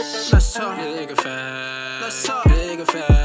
Let's talk bigger facts. Let's talk bigger facts.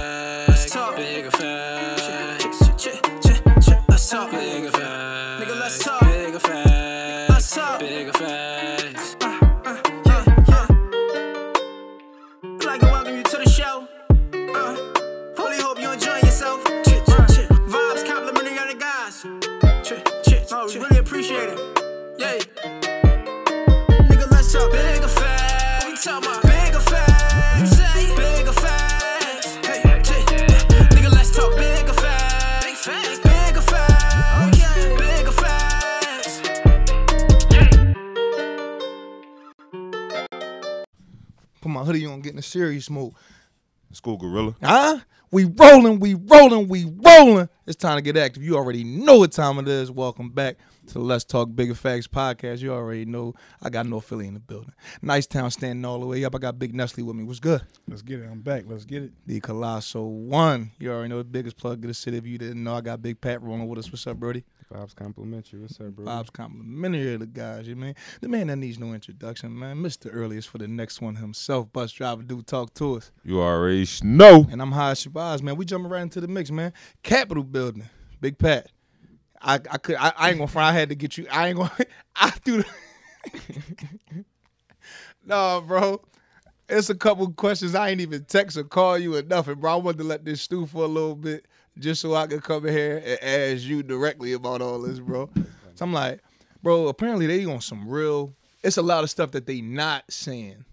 Getting a serious mode. School gorilla. Huh? We rolling, we rolling, we rolling. It's time to get active. You already know what time it is. Welcome back to the Let's Talk Bigger Facts podcast. You already know I got no Philly in the building. Nice town standing all the way up. I got Big Nestle with me. What's good? Let's get it. I'm back. Let's get it. The Colossal One. You already know the biggest plug of the city. If you didn't know, I got Big Pat rolling with us. What's up, Brody? Vibes complimentary. What's up, bro? Bob's complimentary of the guys, you man. The man that needs no introduction, man. Mr. Earliest for the next one himself. Bus driver, dude, talk to us. You already know. And I'm high Shabazz, man. We jumping right into the mix, man. Capitol building. Big Pat. I, I could I, I ain't gonna front. I had to get you. I ain't gonna I the No, bro. It's a couple questions I ain't even text or call you or nothing, bro. I wanted to let this stew for a little bit just so I could come in here and ask you directly about all this, bro. So I'm like, bro, apparently they on some real it's a lot of stuff that they not saying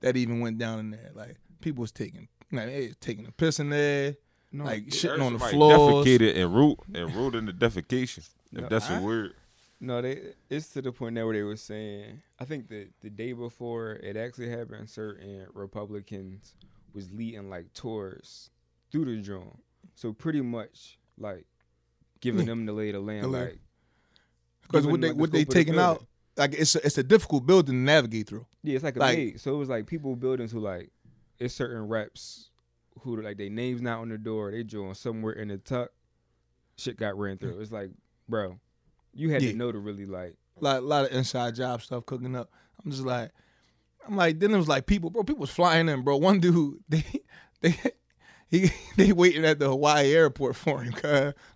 that even went down in there. Like people was taking like they taking a piss in there, like shitting on the Somebody floors. Defecated and root and root in the defecation. If No, that's a I- word. No, they it's to the point now where they were saying I think that the day before it actually happened, certain Republicans was leading like tours through the drone. So pretty much like giving hmm. them the lay of the land, like Because what they like, the what they scope of the taking out, like it's a, it's a difficult building to navigate through. Yeah, it's like a Like- maze. So it was like people buildings who like it's certain reps who like they names not on the door. They drawing somewhere in the tuck. Shit got ran through. It's like, bro, you had Yeah. to know to really like. Like a lot of inside job stuff cooking up. I'm just like, I'm like, then it was like people, bro. People was flying in, bro. One dude, they they he they waiting at the Hawaii airport for him. Cause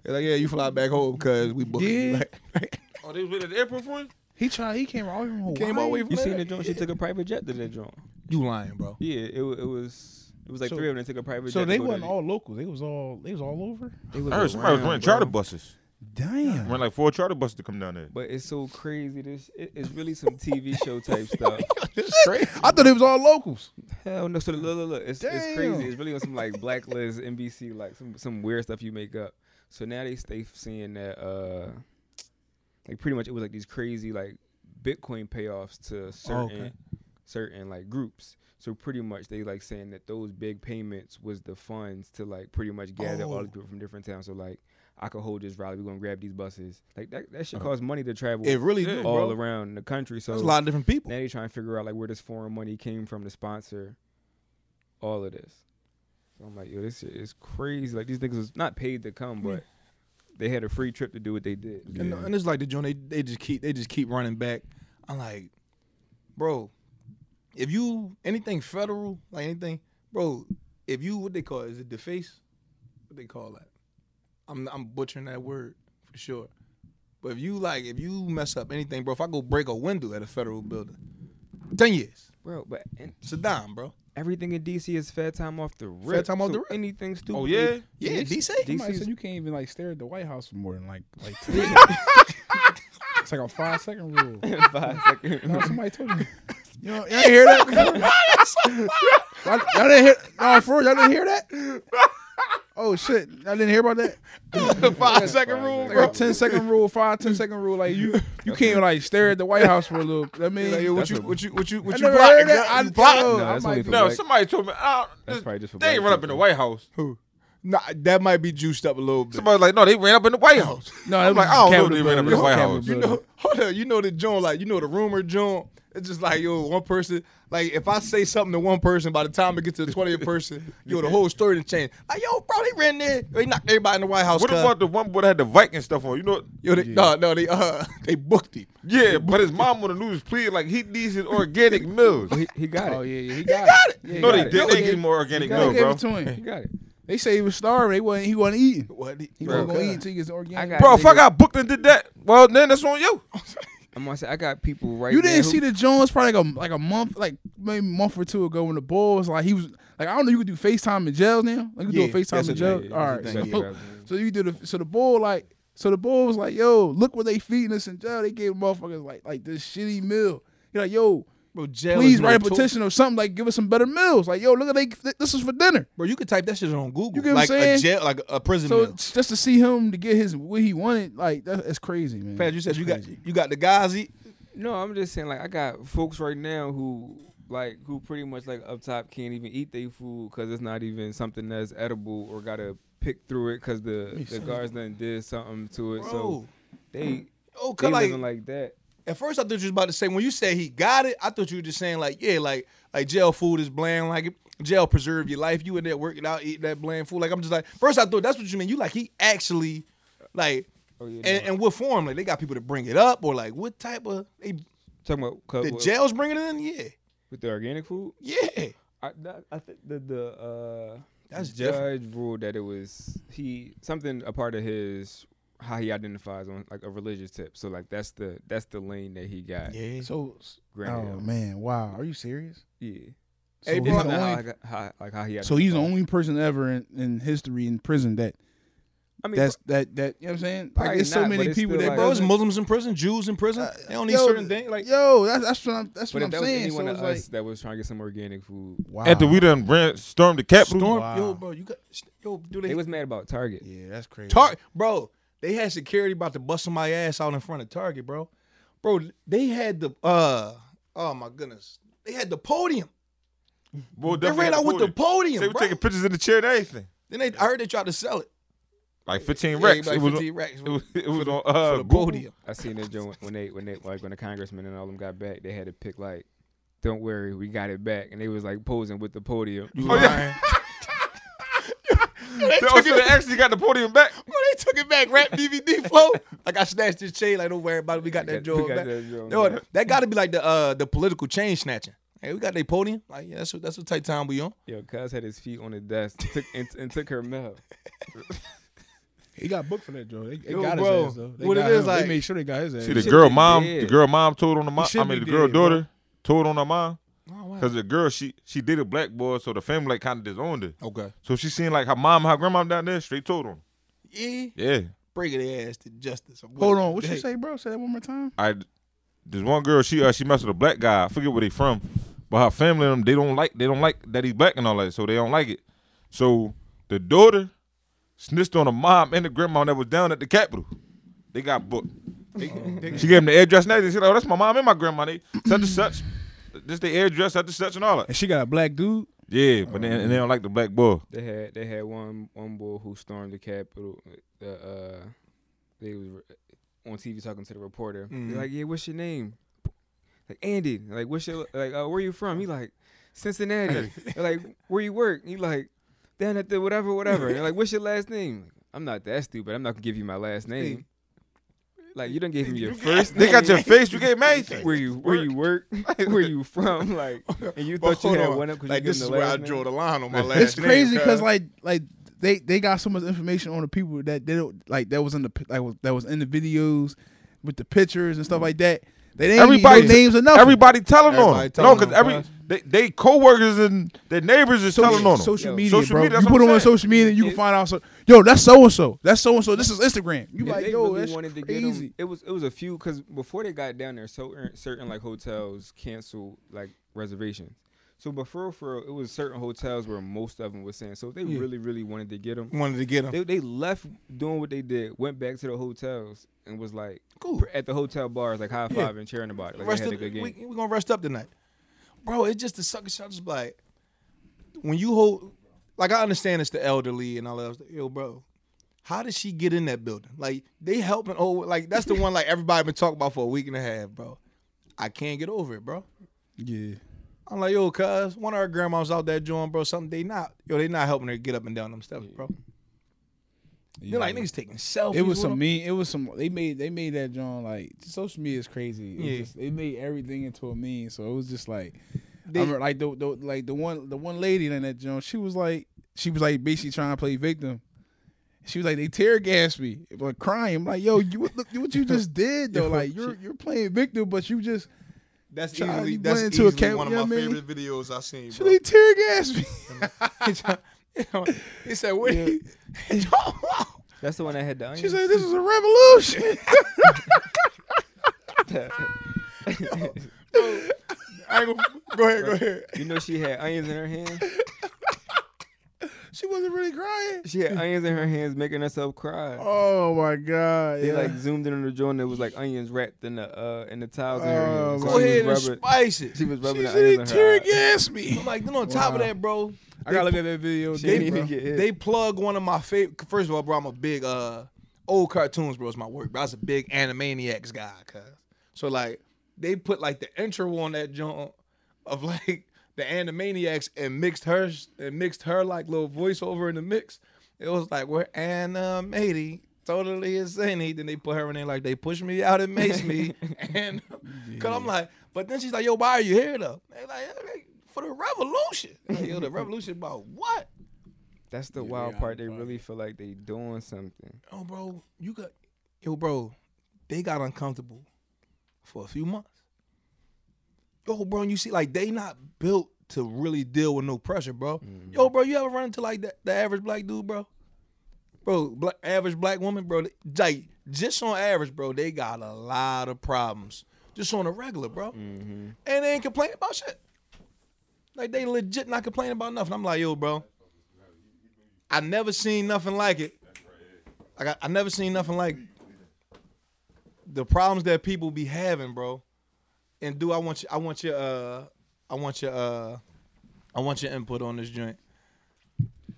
they're like, yeah, you fly back home because we booked. you. Yeah. Like, Oh, they was waiting at the airport for him? He tried. He came all the way from Hawaii. came all the way from You there. seen the drone? She took a private jet to that drone. You lying, bro? Yeah, it wa- it was it was like So- three of them that took a private So jet. to they go wasn't all local. They was all. They was all over. They was I heard somebody was running bro. charter buses. Damn. Run like four charter buses to come down there. But it's so crazy. This it, it's really some TV show type stuff. I thought it was all locals. Hell no! So look, look, look. It's, it's crazy. It's really on some like blacklist NBC, like some some weird stuff you make up. So now they stay seeing that, uh, like pretty much it was like these crazy like Bitcoin payoffs to certain okay. certain like groups. So pretty much they like saying that those big payments was the funds to like pretty much gather all the oh. people from different towns. So like I could hold this rally. We're gonna grab these buses. Like that that shit uh-huh. costs money to travel It really Yeah. do, all bro. around the country. So There's a lot of different people. now they trying to figure out like where this foreign money came from to sponsor all of this. So I'm like, yo, this shit is crazy. Like these niggas was not paid to come, but they had a free trip to do what they did. And, and it's like the joint they they just keep they just keep running back. I'm like, bro, if you anything federal, like anything, bro, if you what they call it, is it deface? What they call that? I'm I'm butchering that word for sure. But if you like if you mess up anything, bro, if I go break a window at a federal building, ten years. Bro, but and Saddam, bro. everything in DC is fed time off the rip. Fair time off So the rip. Anything stupid. Oh, yeah? Yeah, DC. Somebody said you can't even like stare at the White House for more than like like. Two it's like a five second rule. Five seconds. No, somebody told me. You know, y'all didn't hear that? y'all, y'all didn't hear? No, for real, y'all didn't hear that? Oh shit, y'all didn't hear about that? Five second rule, Like bro. a 10 second rule, five, 10 second rule. Like you, you can't like stare at the White House for a little. I mean, Like, yo, what you, a- what you what you what I you never plotting, heard that. You plotting? yo, No, that's might only do for No, black- somebody told me. I don't, That's probably just for they ain't run up in the. White House. Who? Nah, that might be juiced up a little bit. Somebody like, no, they ran up in the White House. No, I'm like, I don't know they ran up in the. White House. You know, hold on. You know the joint, like you know the rumor joint. It's just like yo, one person. Like if I say something to one person, by the time it gets to the twentieth person, yo, the whole story done changed. Like yo, bro, they ran there, they knocked everybody in the White House. What cuz. about the one boy that had the Viking stuff on? You know, yo? They, No, no, they uh, they booked him. yeah, but his mom on the news pleaded like he needs his organic meals. He, he got Oh yeah, yeah, he got, it. Yeah, he No, got they did. They Yeah, gave him more organic They milk, bro. it to him. He got it. They say he was starving. They wasn't. He wasn't eating. What? He, He bro, wasn't gonna cuz. eat until he gets organic. Bro, if I got booked and did that, well, then that's on you. I'm gonna say I got people right. You didn't who- see the Jones probably like a like a month, like maybe a month or two ago when the Bulls like he was like I don't know you could do FaceTime in jail now. Like you Yeah, do a FaceTime in jail. thing. All right, so, yeah. so you did the so the bull like so the bull was like yo look what they feeding us in jail. They gave motherfuckers like like this shitty meal. You're like yo Bro, jail please is write a petition or something like give us some better meals. Like yo look at they this is for dinner. Bro, you could type that shit on Google. You get what I'm like saying? a jail, like a prison So meal. just to see him to get his what he wanted like that, that's crazy man. Pat, you said That's you got you got the guys eat. No, I'm just saying like I got folks right now who like who pretty much like up top can't even eat their food because it's not even something that's edible or gotta pick through it because the the guards done did something to it. So they oh, they cause like, living like that. At first I thought you was about to say when you said he got it, I thought you were just saying like yeah, like like jail food is bland, like jail preserve your life. You in there working out, eating that bland food. Like I'm just like first I thought that's what you mean. You like he actually like Oh yeah, and, no. and what form? Like they got people to bring it up or like what type of they talking about the jails bringing it in? Yeah, with the organic food. yeah. I, that, I think the the uh, That's the different. judge ruled that it was he something a part of his how he identifies on like a religious tip. So like that's the that's the lane that he got. Yeah. So Granted, oh man wow are you serious? yeah. So Hey, he's bro, the not how, only- like, how, like how he. So he's the only person ever in, in history in prison that I mean, that's that that you know what I'm saying. Like Probably there's so not, many people still that like- Bro, it's Muslims in prison, Jews in prison. Uh, they don't need yo, certain things. Like yo, that's that's what I'm that's what I'm that was saying. anyone So of it's us like that was trying to get some organic food, wow. After we done ran, stormed the Capitol. storm, Wow. yo, bro, you got yo, do they, they was mad about Target. yeah, that's crazy. Tar- bro, they had security about to bust my ass out in front of Target, bro. Bro, they had the uh oh my goodness. They had the podium. Boy, They ran had out with the podium. They were taking pictures in the chair and everything. Then they I heard they tried to sell it. Like 15 Yeah, racks. like it was, 15 racks it was, it was on uh, the podium. I seen that joint when they when they like when the congressman and all them got back, they had to pick like, "Don't worry, we got it back," and they was like posing with the podium. You Oh, yeah. Lying. they, Oh, took so it, they actually got the podium back. bro, they took it back, rap DVD flow. Like I snatched this chain, like don't worry about it. We got that We joint back. that joint No, back. that got to be like the uh the political chain snatching. Hey, we got their podium. Like yeah, that's what that's what type time we on. Yo, Cuz had his feet on the desk took, and, and took her mail. He got booked for that, Joe. They, they Yo, got bro, his ass though. They what it is him. like- they made sure they got his ass. See, the girl mom, dead. the girl mom told on the mom. I mean, the girl dead, bro. daughter told on her mom. Oh, wow. Because the girl, she she did a black boy, so the family like kind of disowned her. Okay. So she seen like her mom, her grandma down there, straight told on. Yeah. Yeah. Breaking their ass to justice. Hold on, what you say, bro? Say that one more time. I there's one girl, she uh, she messed with a black guy. I forget where they from, but her family them they don't like they don't like that he's black and all that, so they don't like it. So the daughter snitched on the mom and the grandma that was down at the Capitol. They got booked. They- she gave them the address and everything. She like, oh, that's my mom and my grandma. They such and such. This the address, such and such and all that. And she got a black dude. Yeah, but then and they don't like the black boy. They had they had one one boy who stormed the Capitol. The uh, they was on TV talking to the reporter. Mhm. They're like, "Yeah, what's your name?" Like Andy. Like, what's your like? Uh, where you from? He like Cincinnati. Like, where you work? He like down at the whatever whatever. They're like, what's your last name? Like, I'm not that stupid. I'm not gonna give you my last name. Like you don't give me your first. They got your face. You gave me everything. where you where you work, where you from, like, and you thought you hold had on. one up because Like you this is the where I last draw the line on my last It's crazy because like like they they got so much information on the people that they don't like that was in the like was, that was in the videos with the pictures and stuff mm. like that. They didn't Everybody- even names enough. Everybody telling Everybody on them. telling No, because every them, they, they co-workers and their neighbors is telling on them. social Yo, media, social bro. media, you put I'm it on social media, you can find out. So, yo, that's so and so. That's so and so. This is Instagram. You Yeah, like, yo, really that's wanted to get crazy. them. It was it was a few because before they got down there, certain certain like hotels canceled like reservations. So, before for real, for real, it was certain hotels where most of them was saying. So, if they Yeah. really, really wanted to get them. wanted to get them. They, they left doing what they did, went back to the hotels, and was like Cool. at the hotel bars, like high Yeah. five and cheering about it. Like rest they had up, a good game. we, we gonna rest up tonight, bro. It's just the sucker shot. Just like when you hold, like I understand it's the elderly and all that. Yo, bro, how did she get in that building? Like they helping. Oh, like that's the one. Like everybody been talking about for a week and a half, bro. I can't get over it, bro. Yeah. I'm like, yo, cuz one of our grandmas out there doing, bro, something they not, yo, they not helping her get up and down them steps, bro. They're like niggas taking selfies. It was with some them. mean. It was some. They made they made that John like social media is crazy. It Yeah. just- they made everything into a meme. So it was just like, They- I remember, like the, the like the one the one lady in that John. She was like she was like basically trying to play victim. She was like they tear gassed me, but crying. I'm like, yo, you look what you just did though. Yo, Like you're you're playing victim, but you just That's Try- easily that's went into a easily camp- one of my what favorite videos I've seen, she bro. they tear gassed me. He said, "What?" Yeah. you That's the one that had the She said this is a revolution. I ain't gonna, go ahead, go ahead. you know she had onions in her hands. she wasn't really crying. She had onions in her hands, making herself cry. Oh my god! They yeah. like zoomed in on the joint. It was like onions wrapped in the uh in the towels in her Oh, hands. Go she ahead and rubbing, spice it. she was rubbing she the onions in tear her eye. gassed me. I'm like, then on top of that, bro, I gotta look at that video. She bro. even get hit. they plug one of my favorite. First of all, bro, I'm a big uh old cartoons, bro. It's my work, bro. I was a big Animaniacs guy, cuz. So like, they put like the intro on that joint of like the Animaniacs and mixed her and mixed her like little voiceover in the mix. It was like we're animating. Totally insane. Then they put her in there like they push me out and mace me, and cause I'm like, but then she's like, "Yo, why are you here though?" They like "Hey, for the revolution. Like, Yo, the revolution about what? That's the Yeah, wild they part. They of really feel like they doing something. Oh, bro, you got yo, bro. They got uncomfortable for a few months. Yo, bro, and you see, like they not built to really deal with no pressure, bro. Mm-hmm. Yo, bro, you ever run into like the, the average black dude, bro? Bro, black, average black woman, bro. Like just on average, bro, they got a lot of problems just on a regular, bro, mm-hmm. and they ain't complaining about shit. Like they legit not complaining about nothing. I'm like, yo, bro, I never seen nothing like it. Like I, I never seen nothing like the problems that people be having, bro. And do I want you? I want your. Uh, I want your. Uh, I want your input on this joint.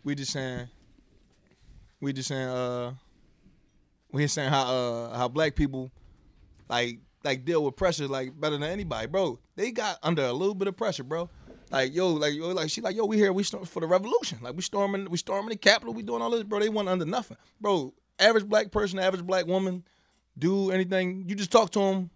We just saying. We just saying. Uh, we just saying how uh how black people, like like deal with pressure like better than anybody, bro. They got under a little bit of pressure, bro. Like yo, like yo, like she like yo, we here, we storm for the revolution. Like we storming, we storming the Capitol, we doing all this, bro. They want under nothing, bro. Average black person, average black woman, do anything. You just talk to them.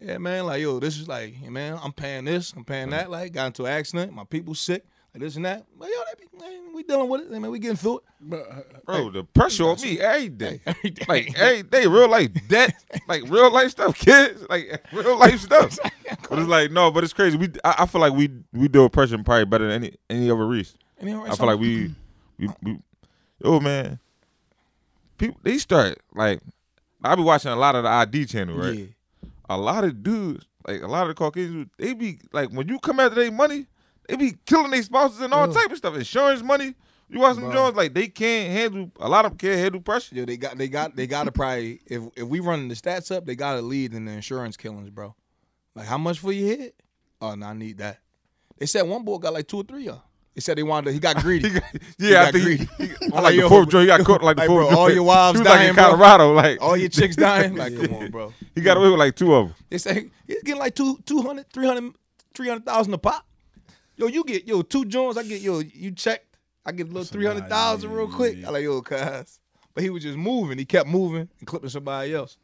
Yeah, man. Like yo, this is like, man. I'm paying this, I'm paying that. Like got into an accident, my people sick, like this and that. But yo, they be, man, we dealing with it. Man, we getting through it. Bro, the pressure on me every day. Every day. Like every day, real life debt, like real life stuff, kids, like real life stuff. But it's like no, but it's crazy. We I, I feel like we we deal with pressure probably better than any any other race. And you know, I feel like we we we oh man, people they start like I be watching a lot of the ID channel, right? Yeah. A lot of dudes, like a lot of the Caucasians, they be like when you come after their money, they be killing their spouses and all type of stuff. Insurance money. You watch some Bro. Jones like they can't handle a lot of them can't handle pressure. Yo, they got they got they gotta probably if if we running the stats up, they gotta lead in the insurance killings, bro. Like how much for your hit? Oh no, I need that. They said one boy got like two or three of. They said they wanted to, he got greedy. He got- He yeah, I think he, greedy. he- I'm like, like the fourth joint, he got caught like the like, fourth bro, all your wives he was like dying, in bro. Colorado, like All your chicks dying. Like, come on, bro. he got away with like two of them. They say he's getting like two, 200, 300, 300,000 a pop. Yo, you get yo two joints. I get yo you checked. I get a little three hundred thousand real quick. I like yo, cuz. But he was just moving. He kept moving and clipping somebody else.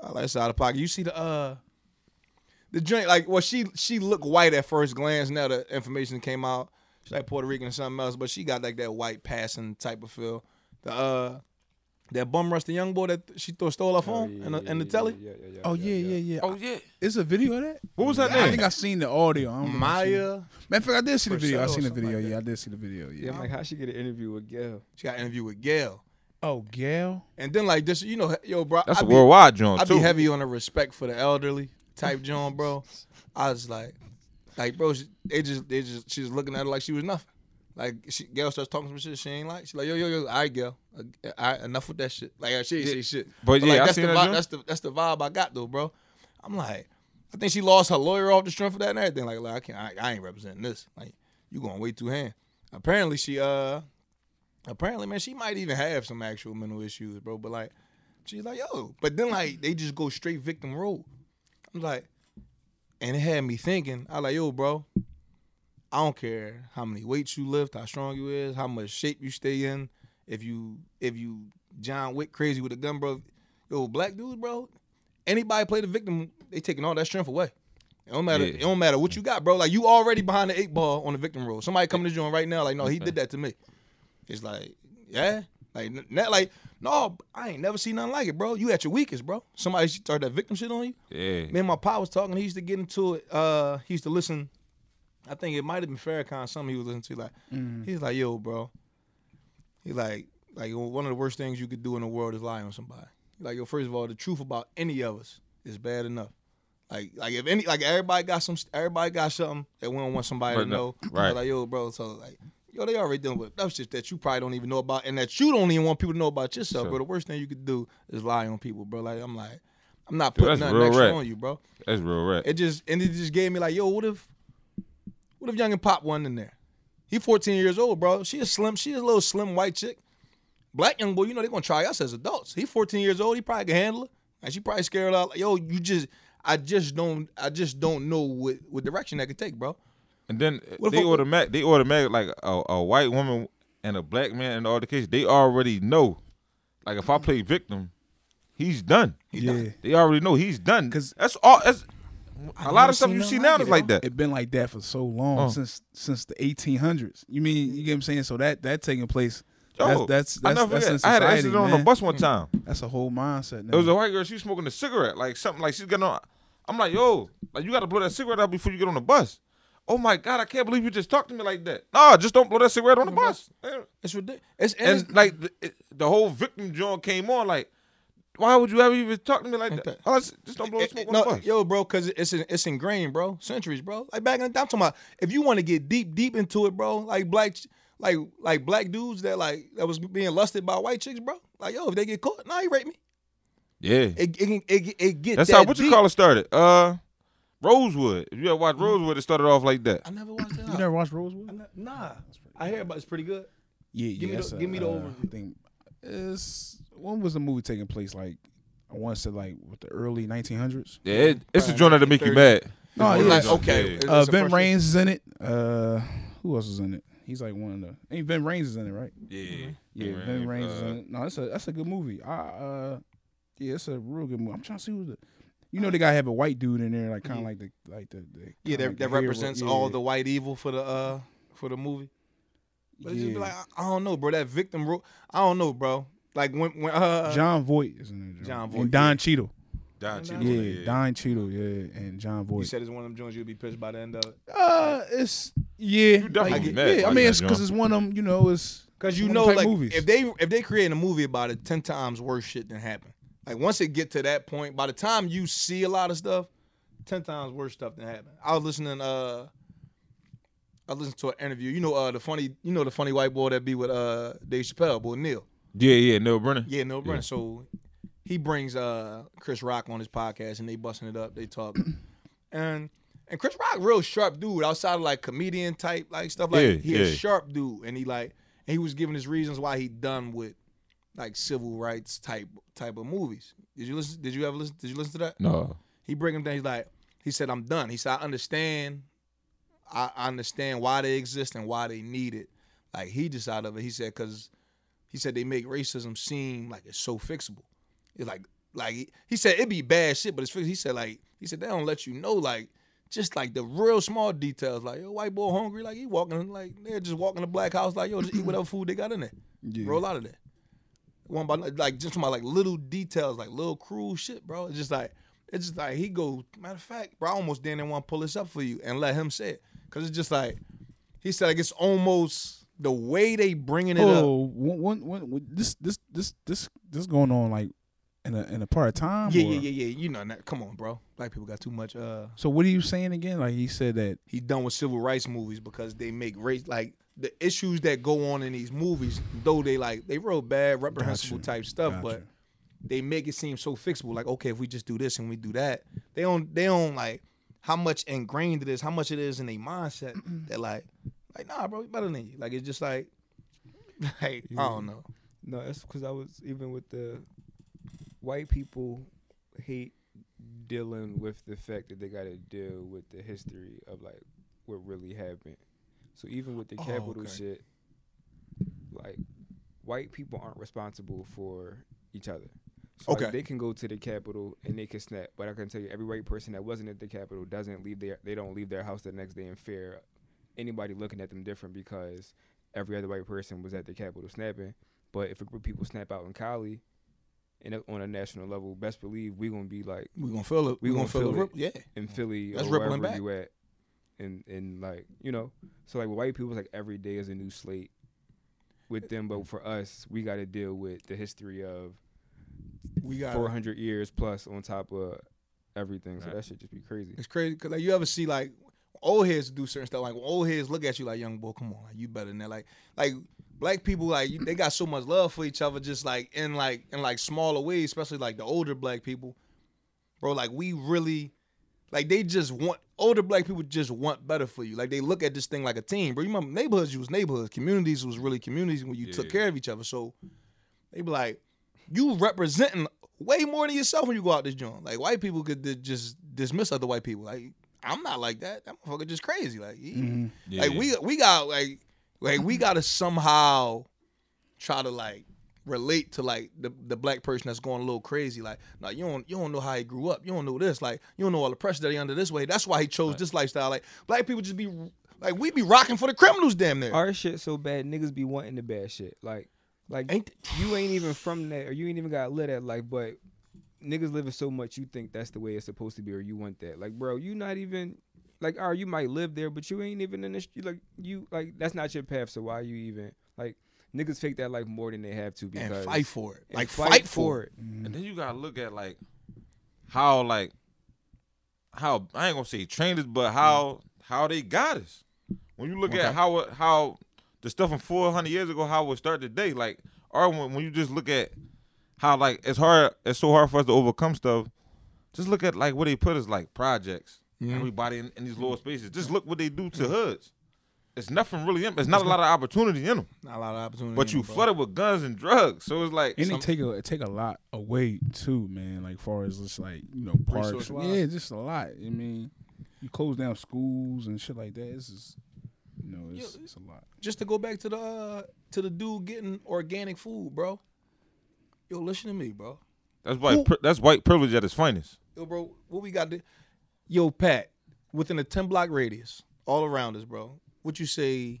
I like that's out of pocket. You see the uh the joint like well she she looked white at first glance. Now the information came out. She's like Puerto Rican or something else, but she got like that white passing type of feel. The uh that bum rush the young boy that she thought stole her oh, phone and the, in the telly. Yeah, yeah, yeah, Oh yeah, yeah, yeah. Oh yeah. It's a video of that. What was that I name? think I seen the audio. I don't know if I. Maya, Matter of fact, I did see the video. I seen the video. like yeah, I did see the video. Yeah, Yeah. I'm like, how she get an interview with Gayle? she got an interview with Gayle. oh, Gayle. And then like this, you know, yo, bro, That's I a be, worldwide joint I too. be heavy on the respect for the elderly type John, bro. I was like, like, bro, she, they just, they just, she's looking at her like she was nothing. Like, she, Gayle starts talking some shit she ain't like. She's like, yo, yo, yo, all right, Gayle, all right, enough with that shit. Like, she ain't say shit. but yeah, like, I that's the that vibe, that's the that's the vibe I got though, bro. I'm like, I think she lost her lawyer off the strength of that and everything. Like, like I can't, I, I ain't representing this. Like, you going way too hand. Apparently, she, uh, apparently, man, she might even have some actual mental issues, bro. But like, she's like, yo, but then like they just go straight victim role. I'm like, and it had me thinking. I like, yo, bro, I don't care how many weights you lift, how strong you is, how much shape you stay in. If you if you John Wick crazy with a gun, bro. Yo, black dudes, bro. Anybody play the victim, they taking all that strength away. It don't matter. Yeah. It don't matter what you got, bro. Like you already behind the eight ball on the victim role. Somebody coming to join right now, like, no, he did that to me. It's like, yeah, like, not like, no, I ain't never seen nothing like it, bro. You at your weakest, bro. Somebody start that victim shit on you. Yeah. Me and my pa was talking. He used to get into it. Uh, he used to listen. I think it might have been Farrakhan. Something he was listening to. Like, mm-hmm. he's like, yo, bro. He's like, like one of the worst things you could do in the world is lie on somebody. Like, yo, first of all, the truth about any of us is bad enough. Like, like if any, like everybody got some, everybody got something that we don't want somebody to Right, no, know. right. Like, yo, bro. So like, yo, they already done with enough shit that you probably don't even know about, and that you don't even want people to know about yourself. Sure. Bro, the worst thing you could do is lie on people, bro. Like, I'm like, I'm not putting that's nothing real extra rap. on you, bro. That's real rap. It just and it just gave me like, yo, what if, what if Young and Pop wasn't in there? He 14 years old, bro. She a slim, she is a little slim white chick. Black young boy, you know they gonna try us as adults. He 14 years old, he probably can handle it. And she probably scared out. Like, yo, you just, I just don't, I just don't know what what direction that could take, bro. And then uh, What if they automatic they automatic like a, a white woman and a black man in all the cases, they already know. Like if I play victim, he's done. Yeah. They already know he's done. Cause that's all that's a lot of stuff you see now like is it, like that. It's been like that for so long Oh. since since the 1800s. You mean you get what I'm saying? So that that taking place. Yo, that's that's I that's, never that's in forget. I had an society, accident on man. the bus one time. Hmm. That's a whole mindset. It was a white girl. She was smoking a cigarette, like something like she's getting on. I'm like, yo, like you got to blow that cigarette out before you get on the bus. Oh my god, I can't believe you just talked to me like that. Nah, just don't blow that cigarette on the bus. Eh, it's ridiculous. It's, and And it's, like the, it- the whole victim joint came on, like, why would you ever even talk to me like that? that- Oh, just don't blow the It- smoke it- on no, the bus. yo, bro, because it's it's ingrained, bro. Centuries, bro. Like back in the day, I'm talking about if you want to get deep, deep into it, bro. Like black, like like black dudes that like that was being lusted by white chicks, bro. Like yo, if they get caught, nah, you rape me. yeah, It it, it, it, it get that's that how what you call it started. Uh, Rosewood. If you ever watch Rosewood, it started off like that. I never watched that. you never watched Rosewood? I ne- nah, I hear about it's pretty good. Yeah, Give yeah. me the- that's a, give me the uh, overview. I think it's when was the movie taking place? Like I want to say like with the early 1900s. Yeah, it, it's a joint that'll make you mad. No, It's yeah. Like, okay, joints, it's- Uh, Ving first- Rhames is in it. Uh, who else is in it? He's like one of the. Ain't Ving Rhames is in it, right? Yeah, yeah. Yeah, Ving Ving Rhames, Rhames is uh, in it. No, that's a that's a good movie. I uh, yeah, it's a real good movie. I'm trying to see who the. You know they gotta have a white dude in there, like kind of like the like the, the Yeah, that, like that the hero. represents Yeah. all the white evil for the uh for the movie. But it's just be like I, I don't know, bro. That victim, ro- I don't know, bro. Like when when uh Jon Voight is in there. Jon Voight, and Don yeah. Cheadle. Don Yeah, Cheadle, Yeah, Don Cheadle. Yeah, and Jon Voight. you said it's one of them joints you'll be pissed by the end of it. Uh, it's yeah. You definitely like, mad yeah, I mean, it's because it's one of them. You know, it's Cause you know, of them type like movies. if they if they create a movie about it, ten times worse shit than happen. Like once it get to that point, by the time you see a lot of stuff, ten times worse stuff than happen. I was listening. Uh, I listened to an interview. You know, uh, the funny, you know, the funny white boy that be with uh Dave Chappelle, boy Neal. Yeah, yeah, Neal Brennan. Yeah, no, Brennan. So he brings uh Chris Rock on his podcast and they busting it up. They talk, and and Chris Rock real sharp dude outside of like comedian type like stuff. Like Yeah, he a sharp dude, and he like and he was giving his reasons why he done with like civil rights type type of movies. Did you listen? Did you ever listen? Did you listen to that? No, He bring him down. He's like, he said, I'm done. He said, I understand. I I understand why they exist and why they need it. Like he just out of it. He said, because he said they make racism seem like it's so fixable. It's like like he- he said it be bad shit, but it's fixable. He said like he said they don't let you know like just like the real small details. Like yo, white boy hungry, like he walking like they're just walking the black house like yo, just eat whatever food they got in there. Yeah. Roll out of there. One by like just about like little details, like little cruel shit, bro. It's just like it's just like he go. Matter of fact, bro, I almost didn't want to pull this up for you and let him say it because it's just like he said like it's almost the way they bringing it up. Oh, one, one, one, one- this, this, this, this, this going on like in a in a part of time. Yeah, or- yeah, yeah, yeah. You know that. Come on, bro. Black people got too much. Uh, So what are you saying again? Like he said that. he's done with civil rights movies because they make race like the issues that go on in these movies. Though they like they real bad, reprehensible Gotcha. type stuff, Gotcha. but they make it seem so fixable. Like, okay, if we just do this and we do that, they don't they don't like how much ingrained it is, how much it is in their mindset that like, like nah, bro, we better than you. Like it's just like, like I don't know. No, that's because I was even with the white people hate dealing with the fact that they got to deal with the history of like what really happened. So even with the Oh, capital okay. shit, like white people aren't responsible for each other. So like, Okay. they can go to the Capitol and they can snap, but I can tell you, every white person that wasn't at the Capitol doesn't leave their they don't leave their house the next day in fear anybody looking at them different because every other white person was at the Capitol snapping. But if a group of people snap out in Cali, and on a national level, best believe we're gonna be like we're gonna feel it. We We, gonna gonna feel, it. Yeah. in Philly That's or rippling wherever back. you at, and and like you know, so like with white people, it's like every day is a new slate with them. But for us, we got to deal with the history of We got. four hundred years plus on top of everything. So Right. that should just be crazy. It's crazy because like you ever see like old heads do certain stuff. Like old heads look at you like young boy, come on, like, you better than that. Like like black people like you, they got so much love for each other, just like in like in like smaller ways, especially like the older black people, bro. Like we really like they just want older black people just want better for you. Like they look at this thing like a team, bro. You remember neighborhoods, you was neighborhoods, communities was really communities when you took Yeah. care of each other. So they be like, you representing way more than yourself when you go out this joint. Like white people could just dismiss other white people. Like I'm not like that. That motherfucker just crazy. Like, he, mm-hmm. Yeah. like we we got like like we gotta somehow try to like relate to like the, the black person that's going a little crazy. Like, no, you don't you don't know how he grew up. You don't know this. Like, you don't know all the pressure that he under this way. That's why he chose this lifestyle. Like, black people just be like we be rocking for the criminals, damn near. Our shit so bad, niggas be wanting the bad shit. Like, like Ain't you ain't even from that, or you ain't even got lit at. Like, but niggas living so much, you think that's the way it's supposed to be, or you want that. Like, bro, you not even like, or you might live there, but you ain't even in this. like you like that's not your path. So why you even like niggas fake that life more than they have to because and fight for it. and Like fight, for it. And then you gotta look at like how like how I ain't gonna say trained us, but how how they got us. When you look Okay. at how how the stuff from four hundred years ago, how it started today, like or when, when you just look at how like it's hard, it's so hard for us to overcome stuff. Just look at like what they put us like projects. Mhm. Everybody in, in these lower spaces. Just look what they do to hoods. It's nothing really. in It's not a lot of opportunity in them. Not a lot of opportunity. But in you it, bro. flooded with guns and drugs, so it's like And some- it take a it take a lot away too, man. Like far as just like you know parks, Resource-wise? yeah, just a lot. I mean, you close down schools and shit like that. It's just you know it's, it's a lot. just to go back to the uh, to the dude getting organic food, bro. Yo, listen to me, bro. that's white. Who- pri- That's white privilege at its finest. Yo, bro, what we got? To, yo, Pat, within a ten block radius, all around us, bro. What you say?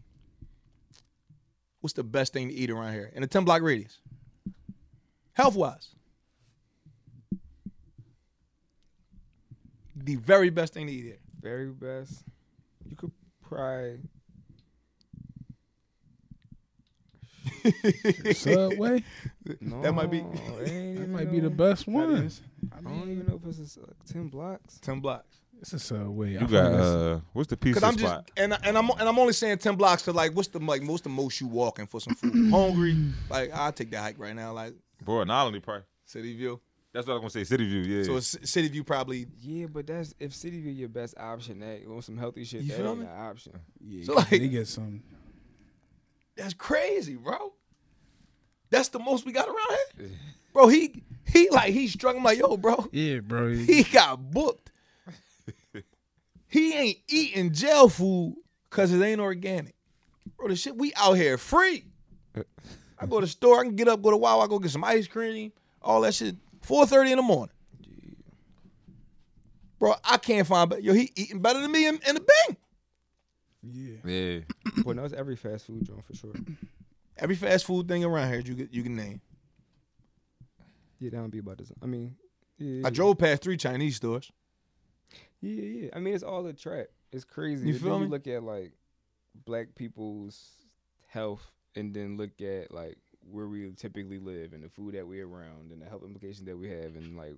What's the best thing to eat around here in a ten block radius? Health wise, the very best thing to eat here. very best. You could probably Subway, no, That might be- that even might be the best one. is- I I don't even know if it's just, like ten blocks. Ten blocks. it's a Subway. You feel got like uh, what's the pizza Cause I'm just spot? and I- and I'm and I'm only saying ten blocks because like what's the like what's the most you walking for some food? Hungry? Like I'll take that hike right now. Like Bro, an island probably. City View. That's what I'm gonna say. City View, yeah. So it's City View probably. Yeah, but that's if City View your best option. That you want some healthy shit. You that feel ain't me? an option. yeah, So, like- they get some. That's crazy, bro. That's the most we got around here, bro. He he like he struggling. I'm like yo, bro. Yeah, bro. He got booked. he ain't eating jail food because it ain't organic, bro. The shit we out here free. I go to the store, I can get up, go to Wawa, go get some ice cream, all that shit. Four thirty in the morning, bro. I can't find, but yo, he eating better than me in, in the bank. Yeah. yeah. Well, no, it's every fast food joint for sure. Every fast food thing around here you can, you can name. Yeah, that would be about this. I mean, yeah, I drove past three Chinese stores. Yeah, yeah. I mean, it's all a trap. It's crazy. You And feel then me? You look at like black people's health, and then look at like where we typically live and the food that we're around and the health implications that we have, and like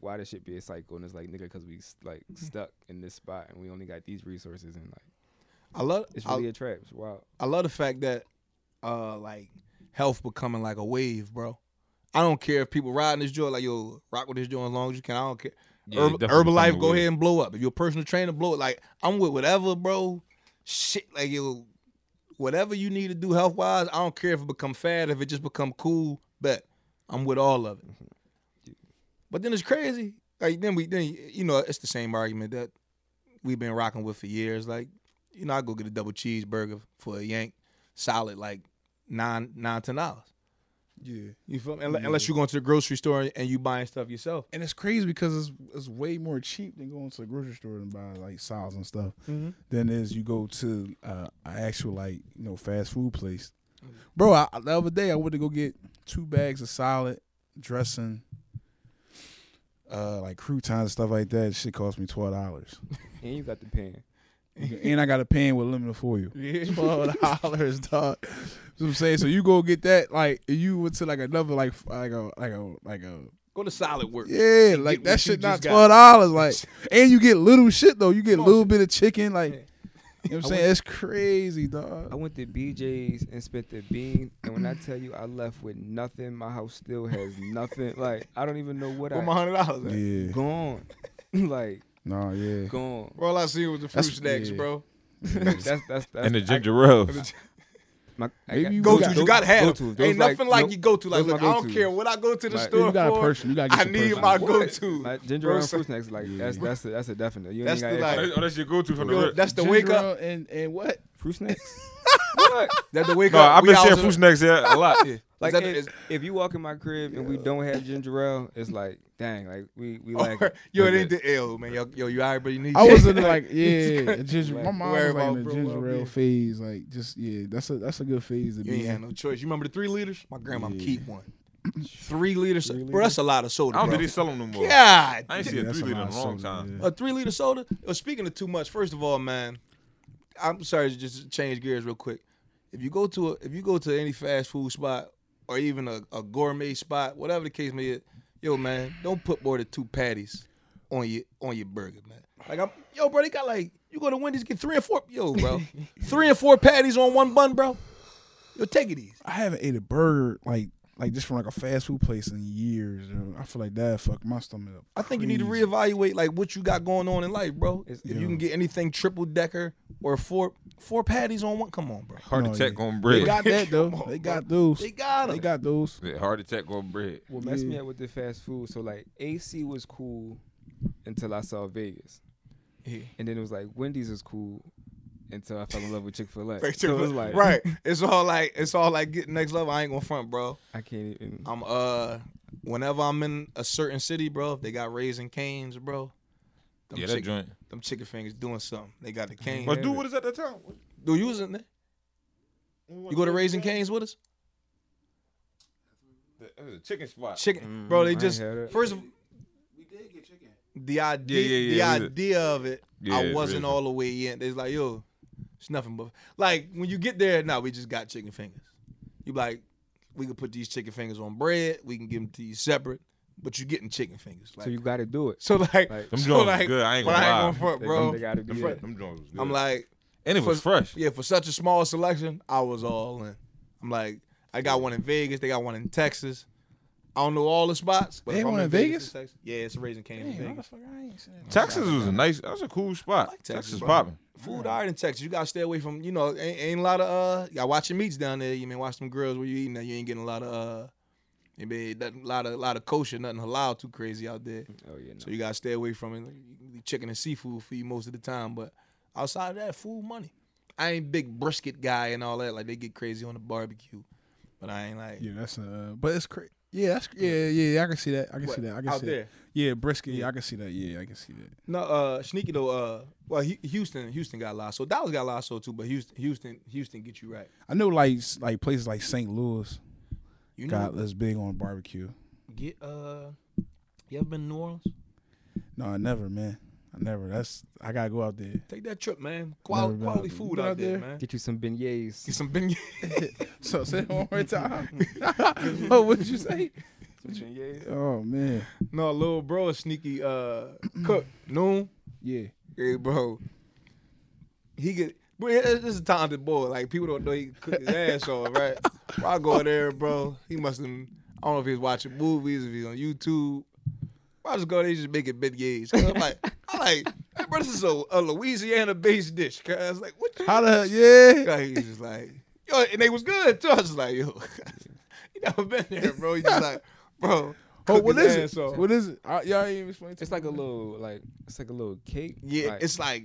why this should be a cycle. And it's like nigga, because we like mm-hmm. stuck in this spot and we only got these resources, and like I love it's really a trap. It's wild. I love the fact that uh like health becoming like a wave, bro. I don't care if people riding this joint like yo rock with this joint as long as you can. I don't care. Yeah, Herb- definitely Herbalife, go ahead and blow up. If you're a personal trainer, blow it. Like I'm with whatever, bro. Shit, like yo, whatever you need to do health wise. I don't care if it become fad, if it just become cool. Bet I'm with all of it. But then it's crazy. like then we then you know it's the same argument that we've been rocking with for years. Like you know, I go get a double cheeseburger for a yank, solid like nine nine ten dollars. Yeah. You feel me? Unless, unless you going to the grocery store and you buying stuff yourself. And it's crazy because it's it's way more cheap than going to the grocery store and buy like salads and stuff Mm-hmm. than is you go to uh, an actual like you know fast food place. Bro, I, the other day I went to go get two bags of salad, dressing, uh, like croutons and stuff like that. Shit cost me twelve dollars, And you got the pan. And I got a pan with aluminum foil. Twelve dollars, dog. That's what I'm saying. So you go get that, like you went to like another like like a like a like a Go to solid work. Yeah, like that shit not twelve dollars. Like, and you get little shit though. You get a little bit of chicken. Like, Yeah. you know what I'm saying? It's crazy, dog. I went to BJ's and spent the bean, and when I tell you I left with nothing, my house still has nothing. Like I don't even know what Where I my hundred dollars? Yeah, gone. like no, yeah. gone. Bro, all I seen was the fruit That's- snacks, yeah. bro. that's that's that's and the ginger ale. my, I Maybe got- you Go to, you gotta have. go-tos. them. Those Ain't nothing like nope, you go to. Like, those look, my I don't go-tos. care what I go to the Like, store You got a for. person. You got to get I your need person. my What? go-to. Like ginger Bro, ale so- fruit snacks, like that's Yeah. that's a, that's a definite. You That's ain't the, gotta like- ask Oh, that's your go-to from the Yo, that's the Ginger wake up. ale and and what? fruit snacks. what? That the wake No, up. I've we been out seeing to- fruit snacks a lot. Yeah. Like Is that- if, is- if you walk in my crib and we don't have ginger ale, it's like dang, like we we or- like yo, it ain't the L, man. Yo, yo, you everybody need. I was in the, like, yeah, ginger. Like, My mom was like in the bro, ginger ale phase. Like, just yeah, that's a that's a good phase to You be ain't had no choice. You remember the three liters? My grandma Yeah. keep one. Three liters, Three bro. That's a lot of soda. I don't bro. think they sell them no more. God, I ain't Yeah, seen a three a liter in a long soda, time. yeah. a three liter soda. Well, speaking of too much, first of all, man, I'm sorry to just change gears real quick. If you go to a, if you go to any fast food spot or even a, a gourmet spot, whatever the case may be, yo, man, don't put more than two patties on your on your burger, man. Like I'm, yo, bro, they got like you go to Wendy's get three and four, yo, bro, three and four patties on one bun, bro. Yo, take it easy. I haven't ate a burger like like just from like a fast food place in years. yo. I feel like that fucked my stomach up. I think you need to reevaluate like what you got going on in life, bro. It's- if you can get anything triple decker or four four patties on one, come on, bro. Heart No, attack yeah. on They got that though. On, They got those. They got them. They got those. Yeah, Heart attack on bread. What messed me up with the fast food, so like AC was cool until I saw Vegas, Yeah. and then it was like Wendy's is cool until I fell in love with Chick Fil A. Right, So it was like right. It's all like it's all like getting next level. I ain't gonna front, bro. I can't even. I'm uh whenever I'm in a certain city, bro, if they got raising Cane's, bro. Them Yeah, that joint. them chicken fingers doing something. They got the cane. But dude, what is at that time? Do you was in there? You go to Raising Cane's with us? It was a chicken spot. Chicken, Mm, bro. They ain't just first of all We did get chicken. the idea, yeah, yeah, the we did. idea of it, Yeah, I wasn't is. all the way in. It's like, yo, it's nothing but like when you get there. Now we just got chicken fingers. You be like, we can put these chicken fingers on bread. We can give them to you separate, but you're getting chicken fingers. Like, so you got to do it. so like, Like, Them so joints like, good. I ain't but gonna I ain't gonna front, bro. they got to be Them, it. them joints was good. I'm like, and it was for- fresh. yeah, for such a small selection, I was all in. I'm like, I got one in Vegas. They got one in Texas. I don't know all the spots, but They if have I'm one in in Vegas, Vegas? it's Texas. yeah, it's a Raising Cane's in Damn, Vegas. fuck I ain't seen that? Texas was a nice. That was a cool spot. like Texas, Texas bro. popping. Food alright in Texas. You gotta stay away from, you know, ain't, ain't a lot of uh you gotta watch your meats down there. You mean watch them girls where you eating that you ain't getting a lot of uh maybe a lot of lot of kosher, nothing halal too crazy out there. Oh yeah, no. So you gotta stay away from it. Like, Chicken and seafood for you most of the time. But outside of that, food money. I ain't big brisket guy and all that. Like they get crazy on the barbecue. But I ain't like Yeah, that's uh, but it's crazy. Yeah, that's yeah, yeah. I can see that. I can what, see that. I can out see there. that. Yeah, brisket. Yeah, I can see that. Yeah, I can see that. No, uh, sneaky though. Uh, well, Houston, Houston got lasso. Dallas got lasso too, but Houston, Houston, Houston get you right. I know like like places like St. Louis You know, got that's big on barbecue. get uh, you ever been to New Orleans? No, I never, man. I never. That's I gotta go out there. Take that trip, man. Quality, been quality food been out, out there, there? man. Get you some beignets. Get some beignets. So say it one more time. oh, what did you say? Oh man, no, little bro, is sneaky uh cook noon. yeah. Hey, bro, he get. Bro, this is a talented boy. Like people don't know he cook his ass off, right? Bro, I go there, bro. He must have. I don't know if he's watching movies, if he's on YouTube. Bro, I just go there, he's just making beignets. Cause I'm like, I'm like, hey, bro, this is a, a Louisiana-based dish. Cause I was like, what? How the hell yeah? Like, he's just like, yo, and they was good too. I was just like, yo, you never been there, bro. He's just like, bro, Oh, cook what his is it? off. What is it? Y'all ain't even explain to It's me. like a little like it's like a little cake. Yeah, Like, it's like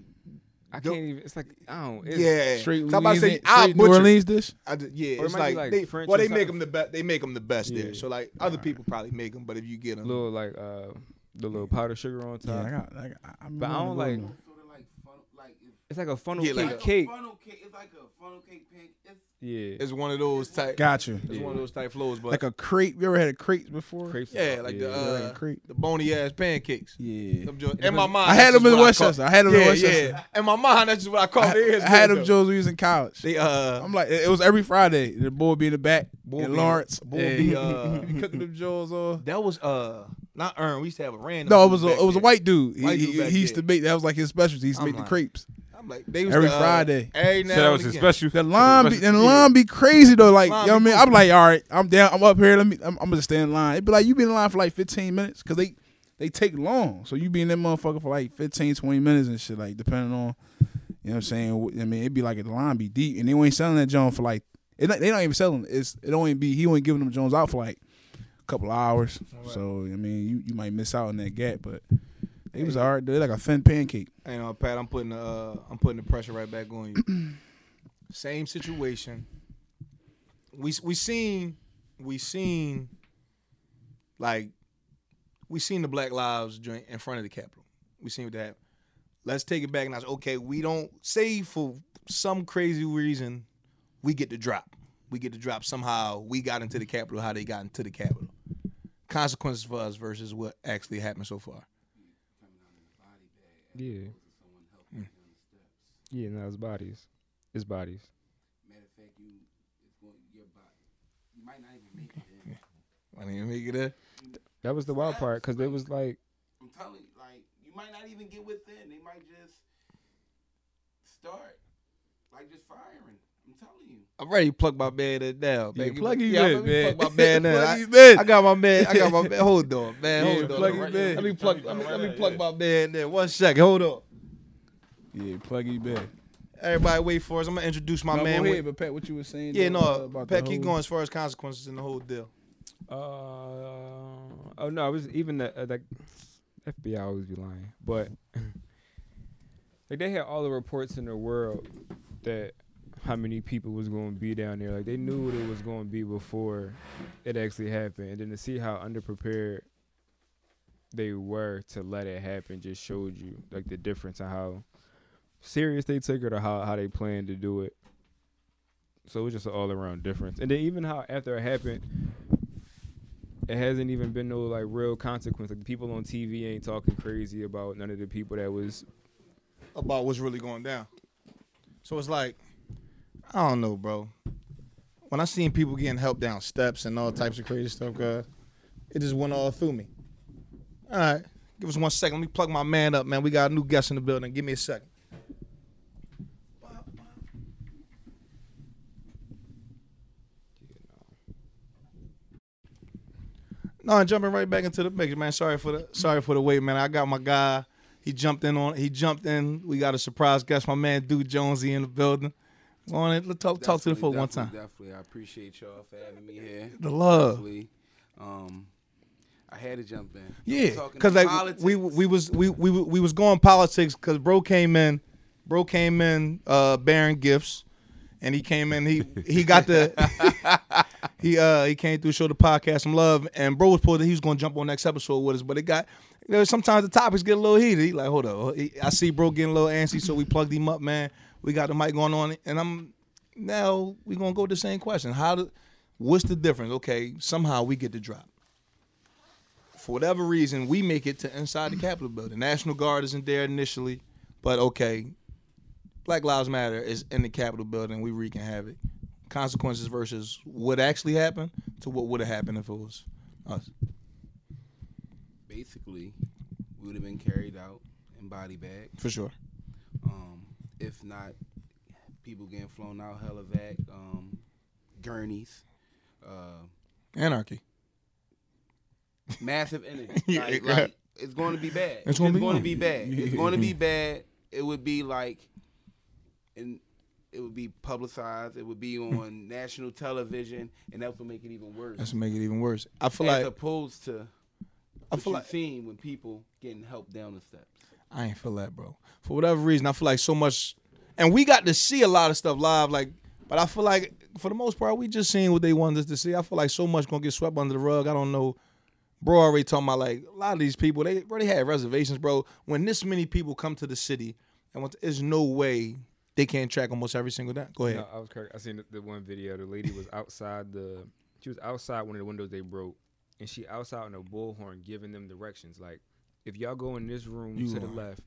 I can't even. It's like I don't. It's, yeah. straight So I'm about to say Louisiana- I'll straight New butcher. Orleans dish. I d- yeah, Or it's might be like, like they, French well, they make something. them the best. They make them the best Yeah. there. So like other people probably make them, but if you get them, little like uh the little powdered sugar on top. Yeah, top. I got. I got I'm But I don't like- Sort of like funnel, like it's It's like a funnel Yeah, cake like- cake. funnel cake. It's like a funnel cake pan. It's Yeah. it's one of those type. Gotcha. It's one of those type flows, but Like a crepe. You ever had a crepe before? Crepes yeah, like yeah. the uh, like crepe. the bony ass pancakes. Yeah. Them In my mind, I had them in just what I Westchester. I had them in Westchester. Yeah, in my mind, that's just what I call I, it. It is I had them though. Joes we was in college. They uh, I'm like, it was every Friday. The boy would be in the back. Bull in be- Lawrence. Boy and be, uh, he cooking them Joes on. that was uh, not Earn. We used to have a random. No, it was a, it was a white dude. He, White he, dude back he used to make that was like his specialty. He used to I'm make the like- crepes I'm like, they used every to, uh, Friday. Every now So that and was his special. The line be, and the line be crazy though. Like, Line you know what I be mean? I'm like, all right, I'm down. I'm up here. Let me. I'm, I'm gonna stay in line. It'd be like you be in line for like 15 minutes because they they take long. So you be in that motherfucker for like 15, 20 minutes and shit. Like depending on, you know what I'm saying. I mean, it'd be like the line be deep, and they ain't selling that Jones for like. It, not- they not even selling. it. It's it only be he only giving them Jones out for like a couple of hours. So I mean, you you might miss out on that gap, but. It was hard. They're like a thin pancake. You know, Pat, I'm putting the uh, I'm putting the pressure right back on you. Same situation. We we seen we seen like we seen the Black Lives joint in front of the Capitol. We seen what that. Let's take it back and I said, okay, we don't say for some crazy reason we get to drop. We get to drop somehow. We got into the Capitol. How they got into the Capitol. Consequences for us versus what actually happened so far. Yeah. Hmm. Yeah, no, it's bodies. It's bodies. matter of fact, you it's going your body. You might not even make it. in. Didn't even make it there. That was the wild part because it was like I'm telling you, like you might not even get within. They might just start like just firing. I'm telling you. I'm ready to plug my bed down. Yeah, baby. plug his yeah, bed, let me man. Plug my bed in. Plug I, his. I got my bed. I got my bed. Hold on, man. Yeah, Hold on. plug Let his me- bed. Let me plug. Let me, let me plug my bed in there. One second. Hold on. Yeah, pluggy bed. Everybody, wait for us. I'm gonna introduce my No, man. go with- ahead, but Pat, what you were saying? yeah, though, no. about Pat, keep whole- going as far as consequences in the whole deal. Uh, oh no, it was even the uh, like FBI always be lying, but like they had all the reports in the world that how many people was going to be down there. Like they knew what it was going to be before it actually happened, and then to see how underprepared they were to let it happen just showed you like the difference in how serious they took it or how how they planned to do it. So it was just an all around difference, and then even how after it happened it hasn't even been no like real consequence. Like the people on TV ain't talking crazy about none of the people that was. About what's really going down. So it's like, I don't know, bro. When I seen people getting help down steps and all types of crazy stuff, guys, it just went all through me. All right, give us one second. Let me plug my man up, man. We got a new guest in the building. Give me a second. No, I'm jumping right back into the mix, man. Sorry for the sorry for the wait, man. I got my guy. He jumped in on. He jumped in. We got a surprise guest. My man, Dude Jonesy, in the building. On in. Let's talk talk to the Definitely, folk one time. definitely, Definitely, I appreciate y'all for having me here. The love. Definitely. Um, I had to jump in. Yeah, because like politics. we we was we we we was going politics because bro came in, bro came in uh bearing gifts, and he came in he he got the he uh he came through show the podcast some love and bro was supposed to he was gonna jump on next episode with us but it got you know sometimes the topics get a little heated. He like hold up I see bro getting a little antsy so we plugged him up man. We got the mic going on and I'm now we're gonna go to the same question how do what's the difference okay somehow we get the drop for whatever reason, we make it to inside the Capitol building. National Guard isn't there initially, but okay, Black Lives Matter is in the Capitol building. We wreaking havoc. Consequences versus what actually happened to what would have happened if it was us. basically we would have been carried out in body bag. For sure. If not, people getting flown out helivac, um, gurneys, uh, Anarchy. massive energy. Like, like, it's going to be bad. It's be- going to be bad. It's going to be bad. It would be like, and it would be publicized. It would be on national television, and that would make it even worse. That's make it even worse. I feel As like opposed to I feel like seeing when people getting helped down the steps. I ain't feel that, bro. For whatever reason, I feel like so much, and we got to see a lot of stuff live. Like, but I feel like for the most part, we just seen what they wanted us to see. I feel like so much gonna get swept under the rug. I don't know. Bro, already talking about like a lot of these people. They already had reservations, bro. When this many people come to the city, and there's no way they can't track almost every single day. Go ahead. No, I was correct. I seen the, the one video. The lady was outside the. She was outside one of the windows they broke, and she outside on a bullhorn giving them directions. Like, if y'all go in this room You to the left,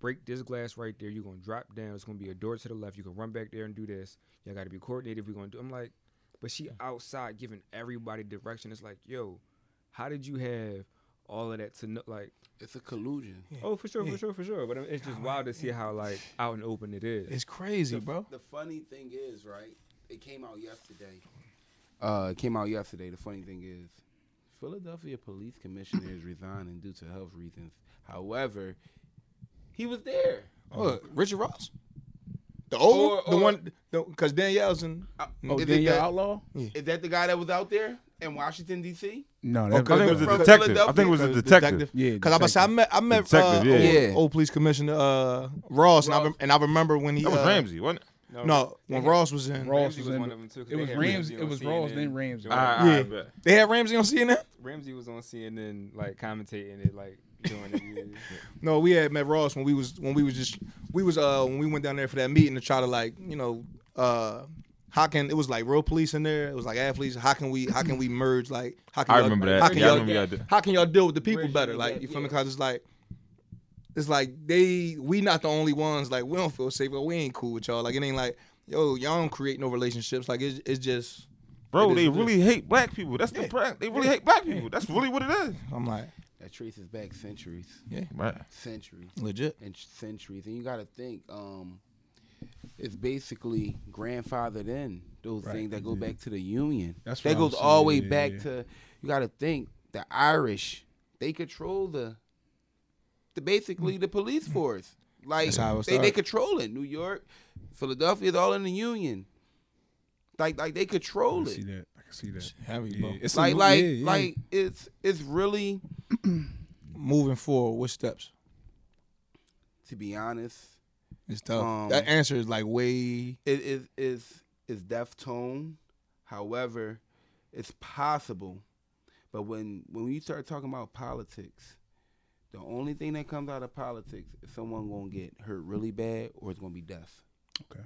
break this glass right there. You're gonna drop down. It's gonna be a door to the left. You can run back there and do this. Y'all got to be coordinated. We're gonna do. I'm like, but she outside giving everybody direction. It's like, yo, how did you have all of that to know? Like, It's a collusion. oh, for sure, Yeah. for sure, for sure. But it's just wild to see how like out and open it is. It's crazy, bro. The funny thing is, right? It came out yesterday. Uh, it came out yesterday. The funny thing is, Philadelphia Police Commissioner is resigning due to health reasons. However, he was there. What, Richard Ross, the old Or- one? the one, because Danielle's in. Uh, Oh, is, Danielle that, Outlaw? is that the guy that was out there in Washington D.C.? No, Oh, that, I think it was a detective. I think it was a Philadelphia. detective. yeah. Because I, was- I met I met uh, yeah. old, old police commissioner uh, Ross, And, I and I remember when he That was uh, Ramsey, wasn't it? No, when had- Ross was in, Ross was was in one the- of them too. 'cause it was Ramsey- Ramsey it on was Ross, then Ramsey. doing Ah, it. ah, Yeah. I they had Ramsey on CNN. Ramsey was on CNN, like commentating it, like doing it. yeah. No, we had met Ross when we was when we was just we was uh when we went down there for that meeting to try to like you know uh how can it was like real police in there it was like athletes how can we how can we merge like how can I y'all- remember that. how can Yeah, y'all remember how can y'all deal with the people Bridging better like gap, you feel me because it's like it's like they we not the only ones like we don't feel safe but we ain't cool with y'all like it ain't like yo y'all don't create no relationships like it's it's just Bro, It they is what it really hate black people. That's the Yeah. pra- they really hate black people. That's really what it is. I'm like That traces back centuries, Yeah, Right. centuries. legit and centuries, and you got to think um, it's basically grandfathered in those Right, things that go yeah. back to the Union. That's that what I'm goes all the way saying, back yeah. to you got to think the Irish. They control the the basically the police force. Like That's how it they, they control it. New York, Philadelphia is all in the Union. Like like they control it. I can it. see that. I can see that. heavy Yeah, it's Like new- like yeah, yeah. like it's it's really moving forward what steps to be honest. it's tough Um, that answer is like way it is is is deaf tone. However, it's possible. But when when you start talking about politics, the only thing that comes out of politics is someone gonna get hurt really bad or it's gonna be death. Okay.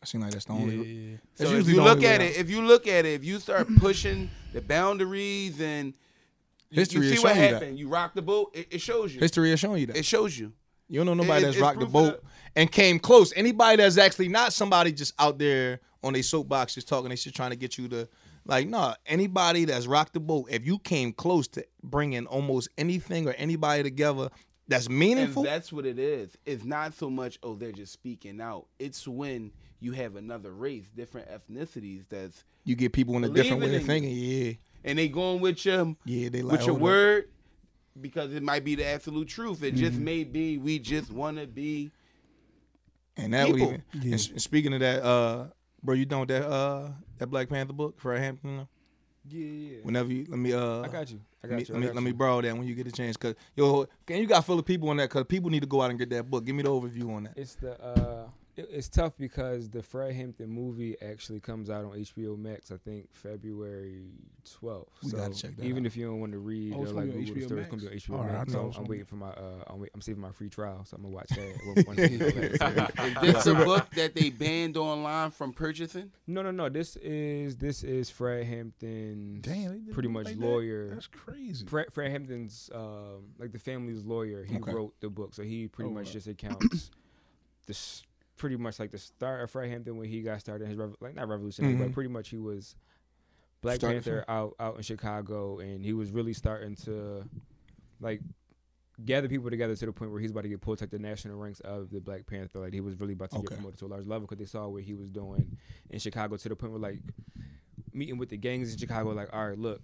I seem like that's the only yeah, yeah. That's so if you look only way at out. it, if you look at it, if you start pushing the boundaries and you- History you is see what showing you that. You rock the boat, it, it shows you. history is showing you that It shows you. You don't know nobody It- that's rocked the boat and came close. Anybody that's actually not somebody just out there on a soapbox just talking, they shit trying to get you to like, nah. Anybody that's rocked the boat, if you came close to bringing almost anything or anybody together that's meaningful, And that's what it is. It's not so much, oh, they're just speaking out. It's when you have another race, different ethnicities that's you get people in a different way of thinking. Yeah, and they going with your yeah, they like with your up. word because it might be the absolute truth. It Mm-hmm. just may be we just want to be And that would even. And speaking of that, uh, bro, you done with that uh that Black Panther book, Fred Hampton? Yeah, yeah. Whenever you let me uh, I got you. I Let got me, you. Let me, let me borrow that when you get a chance, cause yo, can you got full of people on that? Cause people need to go out and get that book. Give me the overview on that. It's the uh, it, it's tough because the Fred Hampton movie actually comes out on HBO Max. I think February twelfth. We so gotta check that Even out. if you don't want to read Oh, or it's like gonna be on Google the story, it's gonna be on HBO All right, I Max. thought it So I'm waiting for my uh, I'm, wait, I'm saving my free trial, so I'm gonna watch that. once it goes back to- Is this a book that they banned online from purchasing? no, no, no. This is this is Fred Hampton's Damn, pretty much like that? lawyer. That's crazy. Fred, Fred Hampton's um, like the family's lawyer. He Okay. wrote the book, so he pretty Oh, much wow. just accounts this pretty much like the start of Fred Hampton when he got started in his rev- like not revolutionary, Mhm. but pretty much he was Black Panther out out in Chicago, and he was really starting to like gather people together to the point where he's about to get pulled to like the national ranks of the Black Panther. Like he was really about to Okay. get promoted to a large level because they saw what he was doing in Chicago to the point where like meeting with the gangs in Chicago, like all right, look,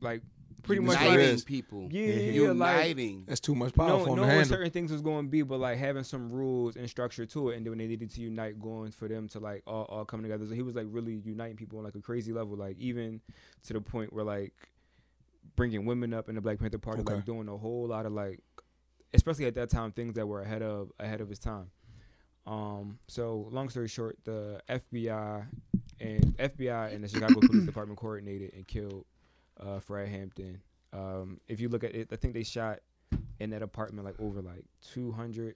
like pretty much Uniting like, Uniting is. people. yeah, yeah, yeah, like Uniting. That's too much power no, for him to knowing certain things was going to be, but like having some rules and structure to it, and then when they needed to unite, going for them to like all, all come together. So he was like really uniting people on like a crazy level, like even to the point where like bringing women up in the Black Panther Party, Okay. like doing a whole lot of like, especially at that time, things that were ahead of ahead of his time. Um, so long story short, the FBI and FBI and the Chicago Police Department coordinated and killed uh, Fred Hampton. Um, if you look at it, I think they shot in that apartment like over like 200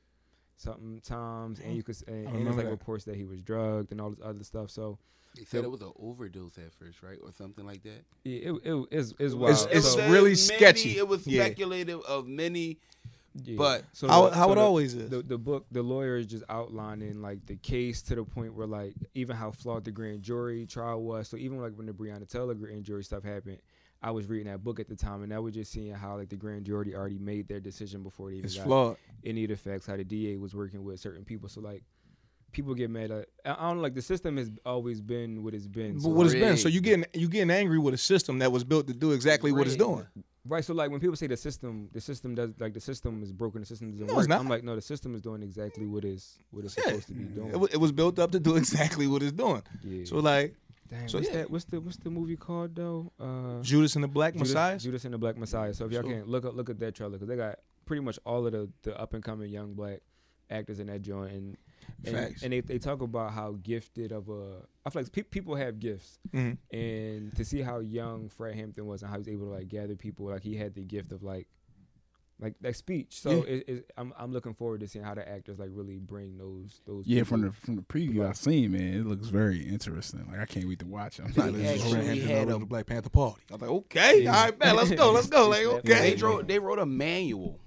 something times, and you could s- and, and there's like that. reports that he was drugged and all this other stuff. So They said it was an overdose at first, right, or something like that. yeah, it it is is wild. It's- it's So- really many- sketchy. It was Yeah. speculative of many. Yeah. But So how the- how so it the- always is. the, the book the lawyer is just outlining like the case to the point where like even how flawed the grand jury trial was so even like when the breonna taylor grand jury stuff happened i was reading that book at the time and i was just seeing how like the grand jury already made their decision before they even it's got flawed. any of the facts how the da was working with certain people so like people get mad at i don't know like the system has always been what it's been But so, what it's been. So you getting you getting angry with a system that was built to do exactly what it's doing. Right, so like when people say the system, the system does like the system is broken, the system doesn't No, work. I'm like, no, the system is doing exactly what is what it's Yeah. supposed to be doing. It was built up to do exactly what it's doing. yeah. So like Dang, so what's yeah. that? What's the what's the movie called though? Uh, Judas and the Black Judas, Messiah. Judas and the Black Messiah. So if y'all can look up look at that trailer because they got pretty much all of the, the up and coming young black actors in that joint and and, and they, they talk about how gifted of a I feel like pe- people have gifts Mhm. and to see how young Fred Hampton was and how he was able to like gather people like he had the gift of like like that speech so Yeah. it, it, I'm I'm looking forward to seeing how the actors like really bring those those Yeah, from the from the preview I've seen, man, it looks very interesting. Like I can't wait to watch it. I'm They like, this is actually great. had had a- the Black Panther Party. I was like, okay, all right, man, let's go, let's go. Like, okay. They wrote they wrote a manual.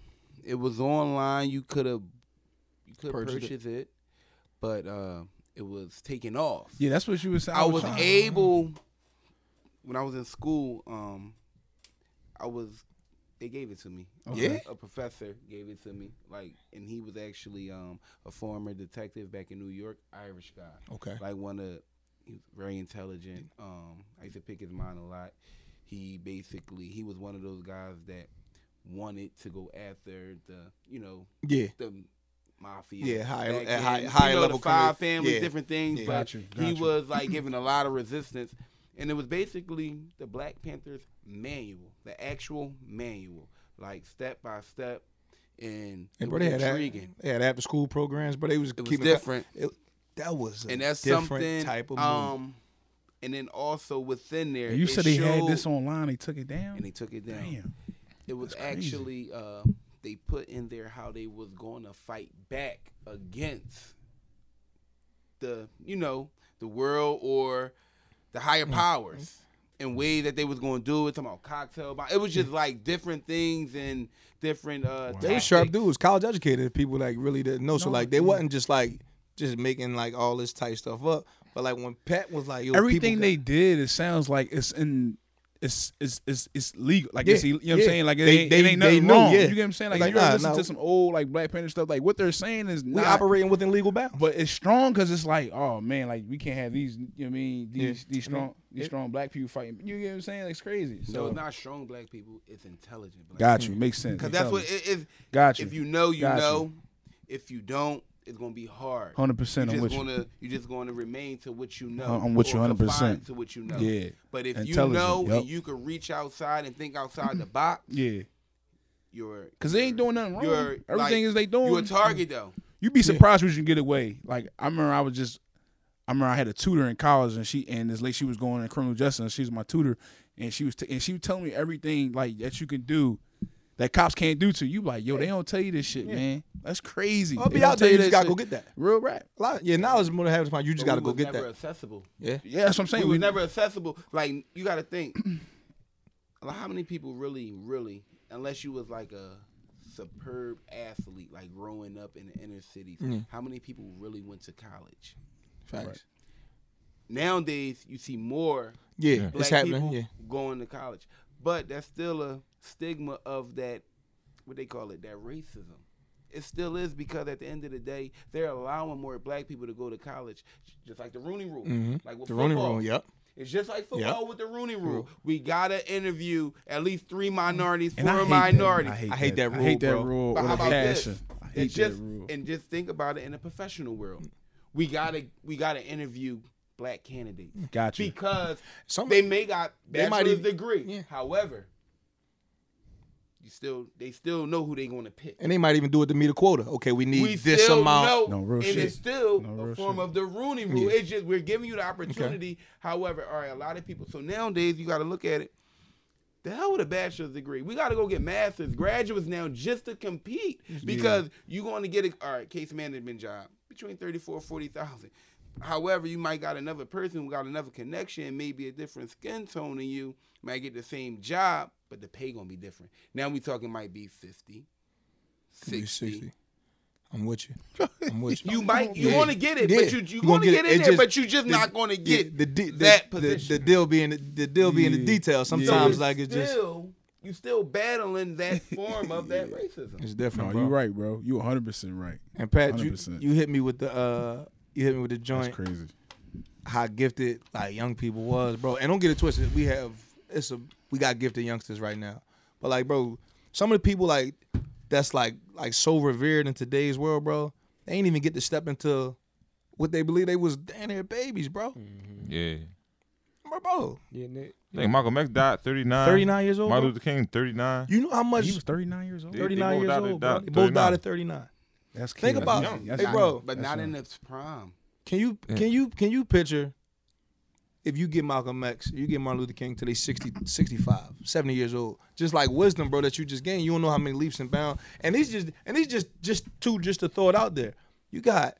It was online. You could have you could Purchased it. purchase it, but uh, it was taken off. Yeah, that's what you were saying. I was trying- able when I was in school. Um, I was they gave it to me. Yeah? a professor gave it to me. Like, and he was actually um a former detective back in New York, Irish guy. Okay. Like one of he was very intelligent. Um, I used to pick his mind a lot. He basically he was one of those guys that wanted to go after the you know Yeah. the mafia. Yeah, high- back at high- then. higher you know, level the five criminal- families, yeah. different things. Yeah. But Got you, he was like giving a lot of resistance, and it was basically the Black Panthers manual, the actual manual, like step by step, and it And bro, was they had, intriguing. they had after school programs, but they was It was different. It, that was a and that's different something type of movie. um and then also within there And you said they had this online. They took it down. and they took it down Damn. it was That's actually uh they put in there how they was going to fight back against the you know the world or the higher mm-hmm. powers and way that they was going to do it talking about cocktail bomb. it was just mm-hmm. like different things and different uh they were sharp dudes, college educated people like really didn't know. So No, like they yeah. wasn't just like just making like all this type stuff up. But like when Pat was like, Yo, Everything people they did, it sounds like it's in. It's it's it's, it's legal. Like Yeah, it's, you know what I'm saying. Like it They- ain't, they- it ain't they nothing knew, wrong. yeah. You get what I'm saying? Like, Like, you ever nah, listen no. to some old like Black Panther stuff. Like what they're saying is we not, operating within legal bounds. but it's strong because it's like, oh man, like we can't have these. You know what I mean? These Yeah. these strong these Yeah. strong black people fighting. You get what I'm saying? Like, it's crazy. so So it's not strong black people it's intelligent black got you. Makes sense. because that's what it is Got you. if you know you Got you. know if you don't it's going to be hard Hundred percent. you're just you. gonna you're just gonna remain to what you know. I'm with you 100%. To what you know. Yeah. But if you know yup. and you can reach outside and think outside the box, Yeah. you're Cause they ain't doing nothing wrong. You're, Everything like, is they doing. You're a target though. You'd be surprised what you can get away. Like I remember, I was just, I remember I had a tutor in college, and she and this lady she was going in criminal justice. And she was my tutor, and she was t- and she was telling me everything like that you can do. That cops can't do to you, like yo, they don't tell you this shit, man. That's crazy. I'll be out tell there. You just that gotta shit. go get that. real rap. A lot, yeah, knowledge more than half the time. You just But gotta we go was get never that. accessible. Yeah. Yeah, that's what I'm saying. We was We never accessible. Like you got to think. like, how many people really, really, unless you was like a superb athlete, like growing up in the inner cities, Mm. how many people really went to college? Facts. Nowadays, you see more Yeah, black it's happening. people Yeah. going to college. But that's still a stigma of that, what they call it, that racism. It still is because at the end of the day, they're allowing more black people to go to college, just like the Rooney Rule. Mhm. Like with The Rooney football. Rule. Yep. It's just like football Yep. with the Rooney Rule. Rule. We gotta interview at least three minorities, for I four hate that. I hate, I hate that. that I hate that rule But how a about this? I hate And just that rule. and just think about it in the professional world. We gotta we gotta interview black candidates Got you. because Some they may got They might bachelor's even- degree. yeah. However, you still they still know who they going to pick. And they might even do it to meet a quota. Okay, we need we this amount. know, No, real and shit. it's still No, a form shit. of the Rooney Rule. Yeah. It's just we're giving you the opportunity. However, all right, a lot of people. So nowadays, you got to look at it. The hell with a bachelor's degree. We got to go get masters, graduates now just to compete because you're going to get a all right case management job between thirty four forty thousand. However, you might got another person who got another connection, maybe a different skin tone than you, might get the same job, but the pay gonna be different. Now we talking might be 50, Could be 60. I'm with you. I'm with you. You might you Yeah. want to get it, Yeah. but you you, You going to gonna get, get it. in It there, just- but you just the- not going to get the, de- the, that the, position. the deal being the, the deal being the Yeah. details. So Sometimes it's like it's just still you still battling that form of that racism. it's different, No, bro. you right, bro. You 100 percent right. And Pat, you, 100%. you hit me with the uh you hit me with the joint. That's crazy. how gifted like young people was, bro. And don't get it twisted. We have it's a we got gifted youngsters right now. But like, bro, some of the people like that's like like so revered in today's world, bro. They ain't even get to step into what they believe they was damn near babies, bro. Mm-hmm. Yeah. Bro, bro. Yeah, Nick. I think Malcolm X died 39. 39 years old. Martin bro. Luther King 39. You know how much He was 39 years old. 39 years old, bro. died They both died at 39. That's Think about That's it. young. Hey, bro. But not young. in its prime. Can you can you can you picture if you get Malcolm X, you get Martin Luther King till they 60, 65, 70 years old. Just like wisdom, bro, that you just gained. You don't know how many leaps and bounds. And these just and these just just two just to throw it out there. You got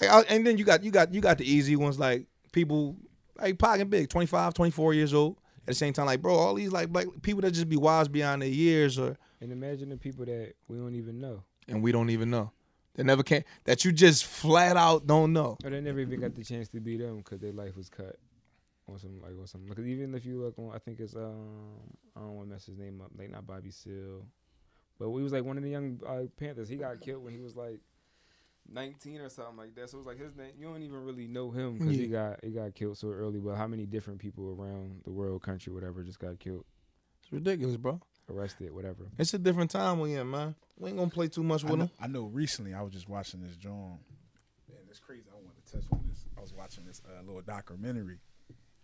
like, and then you got you got you got the easy ones like people like Pac and Big, 25, 24 years old. At the same time, like bro, all these like black people that just be wise beyond their years or And imagine the people that we don't even know. and we don't even know. That never came that you just flat out don't know. Or they never even got the chance to be them because their life was cut on some like on some. Because even if you look on, I think it's um I don't want to mess his name up, like not Bobby Seale, but he was like one of the young uh, Panthers. He got killed when he was like. 19 or something like that. So it's like his name. You don't even really know him because he got he got killed so early. But how many different people around the world, country, whatever, just got killed, It's ridiculous, bro. Arrested, whatever. It's a different time we in, man. We ain't gonna play too much I with know, them. I know recently I was just watching this John. Man, it's crazy. I want to touch on this. I was watching this uh, little documentary,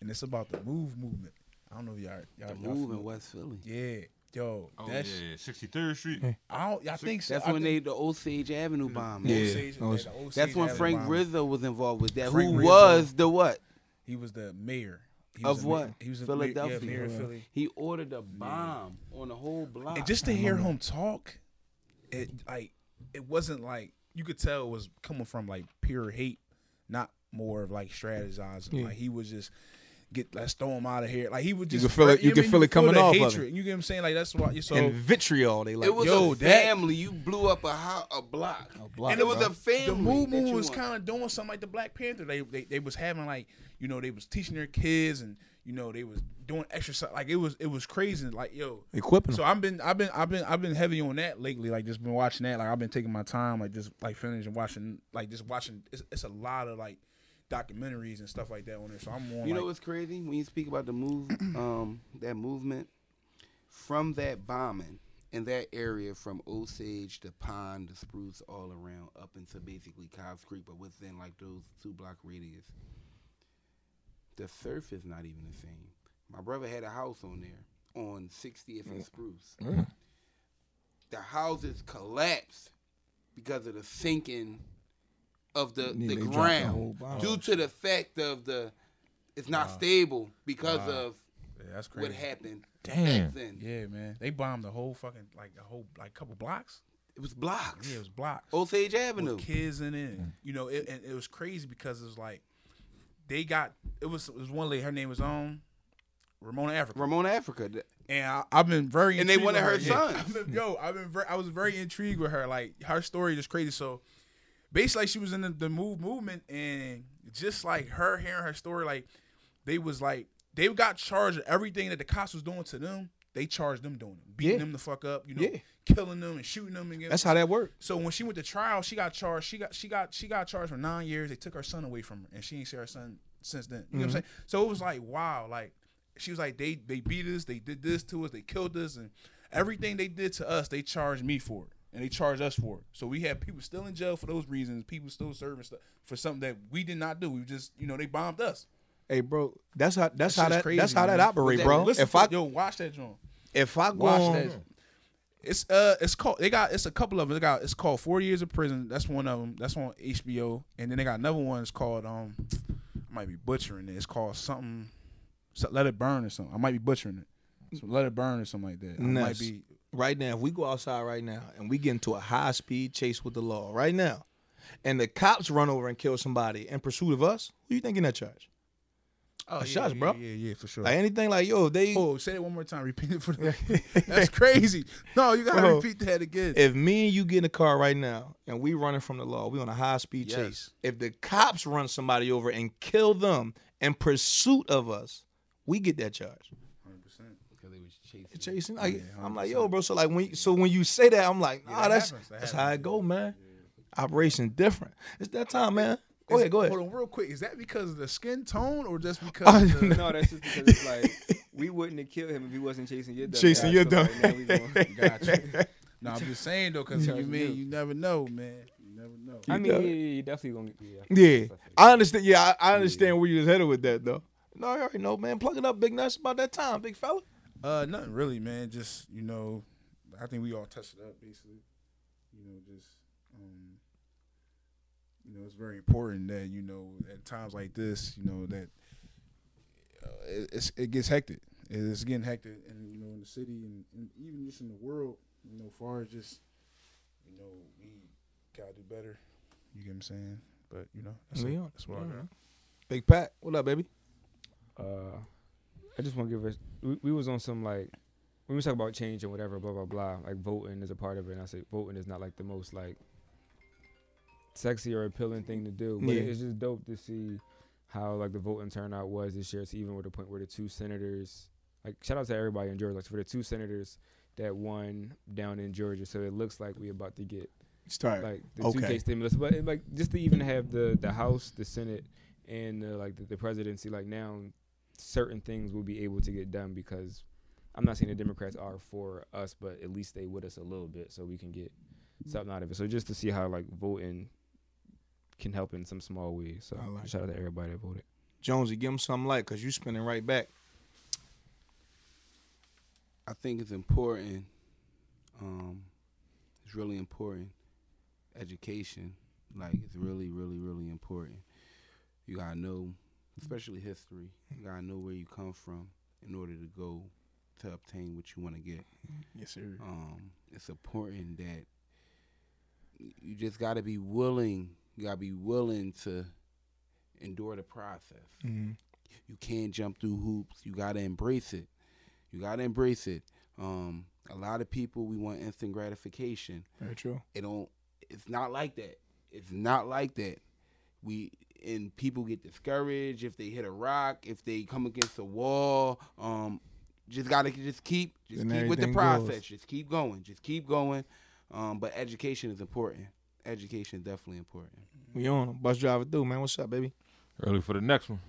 and it's about the Move movement. I don't know if y'all, y'all, The y'all move in West Philly. Yeah, yo, Oh, that's yeah. 63rd Street. I don't. I think so. That's I when think, they the Osage Avenue bomb. Yeah. Osage- that was- the Osage That's when Avenue Frank bomb. Rizzo was involved with that. Frank Who Rizzo. was the what? He was the mayor He Of was a what? ma- He was a Philadelphia. Yeah, mayor of Philly. He ordered a bomb on the whole block. And just to hear him talk, it like it wasn't like you could tell it was coming from like pure hate, not more of like strategizing. Yeah. Like he was just get let's throw him out of here. Like he would just You can feel it- I you can mean, feel it coming the off of hatred. You get what I'm saying? Like that's why you so and vitriol. They like it was yo, a that- family. You blew up a ho- a block. a block, and it was bro. a family. the movement was kind of doing something like the Black Panther. They, they they was having like you know they was teaching their kids and you know they was doing exercise. Like it was it was crazy. Like yo, equipping. So I've been I've been I've been I've been heavy on that lately. Like just been watching that. Like I've been taking my time. Like just like finishing watching like just watching. It's, it's a lot of like documentaries and stuff like that on there. So I'm on. You know like, what's crazy when you speak about the move, um, that movement from that bombing in that area from Osage to Pond to Spruce all around up into basically Cobbs Creek, but within like those two block radius. The surf is not even the same. My brother had a house on there on 60th and Spruce. Mm. The houses collapsed because of the sinking of the, Yeah, the they the ground due to the fact of the it's not Wow. stable because Wow. of yeah, that's crazy. what happened Damn. back then. Yeah, man. They bombed the whole fucking like a whole like couple blocks. It was blocks. Yeah, it was blocks. Osage with Avenue. kids in it. Mm. You know, it, and it was crazy because it was like they got it was it was one lady. Her name was on Ramona Africa. Ramona Africa. And I, I've been very And they wanted with her Yeah. sons. I've been- yo, I've been very, I was very intrigued with her. Like her story is crazy. So basically, she was in the, the move movement, and just like her hearing her story, like they was like they got charged of everything that the cops was doing to them. They charged them doing it, beating Yeah. them the fuck up, you know, Yeah. killing them and shooting them. And That's how that worked. so when she went to trial, she got charged. She got she got she got charged for nine years. They took her son away from her, and she ain't see her son since then. You know what I'm mm-hmm. saying? So it was like wow, like she was like they they beat us, they did this to us, they killed us, and everything they did to us, they charged me for it, and they charged us for it. So we have people still in jail for those reasons. People still serving stuff for something that we did not do. We just you know they bombed us. Hey, bro, that's how that's how that crazy, that's how that man. operate, that- bro. Listen if I yo watch that joint. if I go Watch on, that. It's uh, it's called. They got it's a couple of them. They got it's called Four Years of Prison. That's one of them. That's on HBO. And then they got another one. It's called um, I might be butchering it. It's called something. Let it burn or something. I might be butchering it. So let it burn or something like that. I might be. Right now, if we go outside right now and we get into a high speed chase with the law right now, and the cops run over and kill somebody in pursuit of us, who you think in that charge? Oh, yeah, shots, yeah, bro. Yeah, yeah, for sure. Like anything like yo, they Oh, say it one more time. Repeat it for the. That's crazy. No, you gotta Bro, repeat that again. if me and you get in a car right now and we running from the law, we on a high speed Yes. chase. If the cops run somebody over and kill them in pursuit of us, we get that charge. Because they was chasing. Chasing, like, Yeah, I'm like, yo, bro. So like when so when you say that, I'm like, nah, that that's happens, that that's how happens, it go, man. Operation different. It's that time, man. Go ahead, go ahead. Hold on, real quick. Is that because of the skin tone or just because? Oh, of the, no, that's just because it's like we wouldn't have killed him if he wasn't chasing your dumb Chasing ass. your So, dumb- like, now we gonna- Gotcha. no, I'm just saying though, because you mean you. you never know, man. You never know. I mean, Yeah. yeah, yeah, you definitely gonna yeah. Yeah, That's I understand. Yeah, I, I understand where you was headed with that, though. No, I already know, man. Plug it up, big nuts. About that time, big fella. Uh, nothing really, man. Just you know, I think we all touched it up basically. You know, just um, you know, it's very important that you know at times like this, you know that uh, it, it's it gets hectic. It's getting hectic, and you know, in the city and, and even just in the world, you know, far as just you know, we gotta do better. You get what I'm saying? But you know, that's, it. that's what I got. Big Pat, what up, baby? uh, I just want to give us. We, we was on some like when we talk about change and whatever, blah blah blah. Like voting is a part of it, and I say voting is not like the most like sexy or appealing thing to do, but Yeah. it's just dope to see how like the voting turnout was this year. So even with the point where the two senators, like shout out to everybody in Georgia, like for the two senators that won down in Georgia. So it looks like we about to get Start. like the Okay. two K stimulus, but like just to even have the the House, the Senate, and uh, like the, the presidency, like now certain things will be able to get done because I'm not saying the Democrats are for us, but at least they with us a little bit so we can get something out of it. So just to see how like voting can help in some small ways. So like shout out to everybody that voted. Jonesy, give them something light, cause you're spinning right back. I think it's important. Um, it's really important. Education, like, it's really, really, really important. You gotta know, especially history. You gotta know where you come from in order to go to obtain what you want to get. Yes, sir. Um, it's important that you just gotta be willing. You gotta be willing to endure the process. Mm-hmm. You can't jump through hoops. You gotta embrace it. You gotta embrace it. Um, a lot of people we want instant gratification. Very true. It don't. It's not like that. It's not like that. We and people get discouraged if they hit a rock, if they come against a wall. Um, just gotta just keep just Then keep with the process. goes. Just keep going. Just keep going. Um, but education is important. Education is definitely important. We on 'em. Bus driver through, man. What's up, baby? Early for the next one.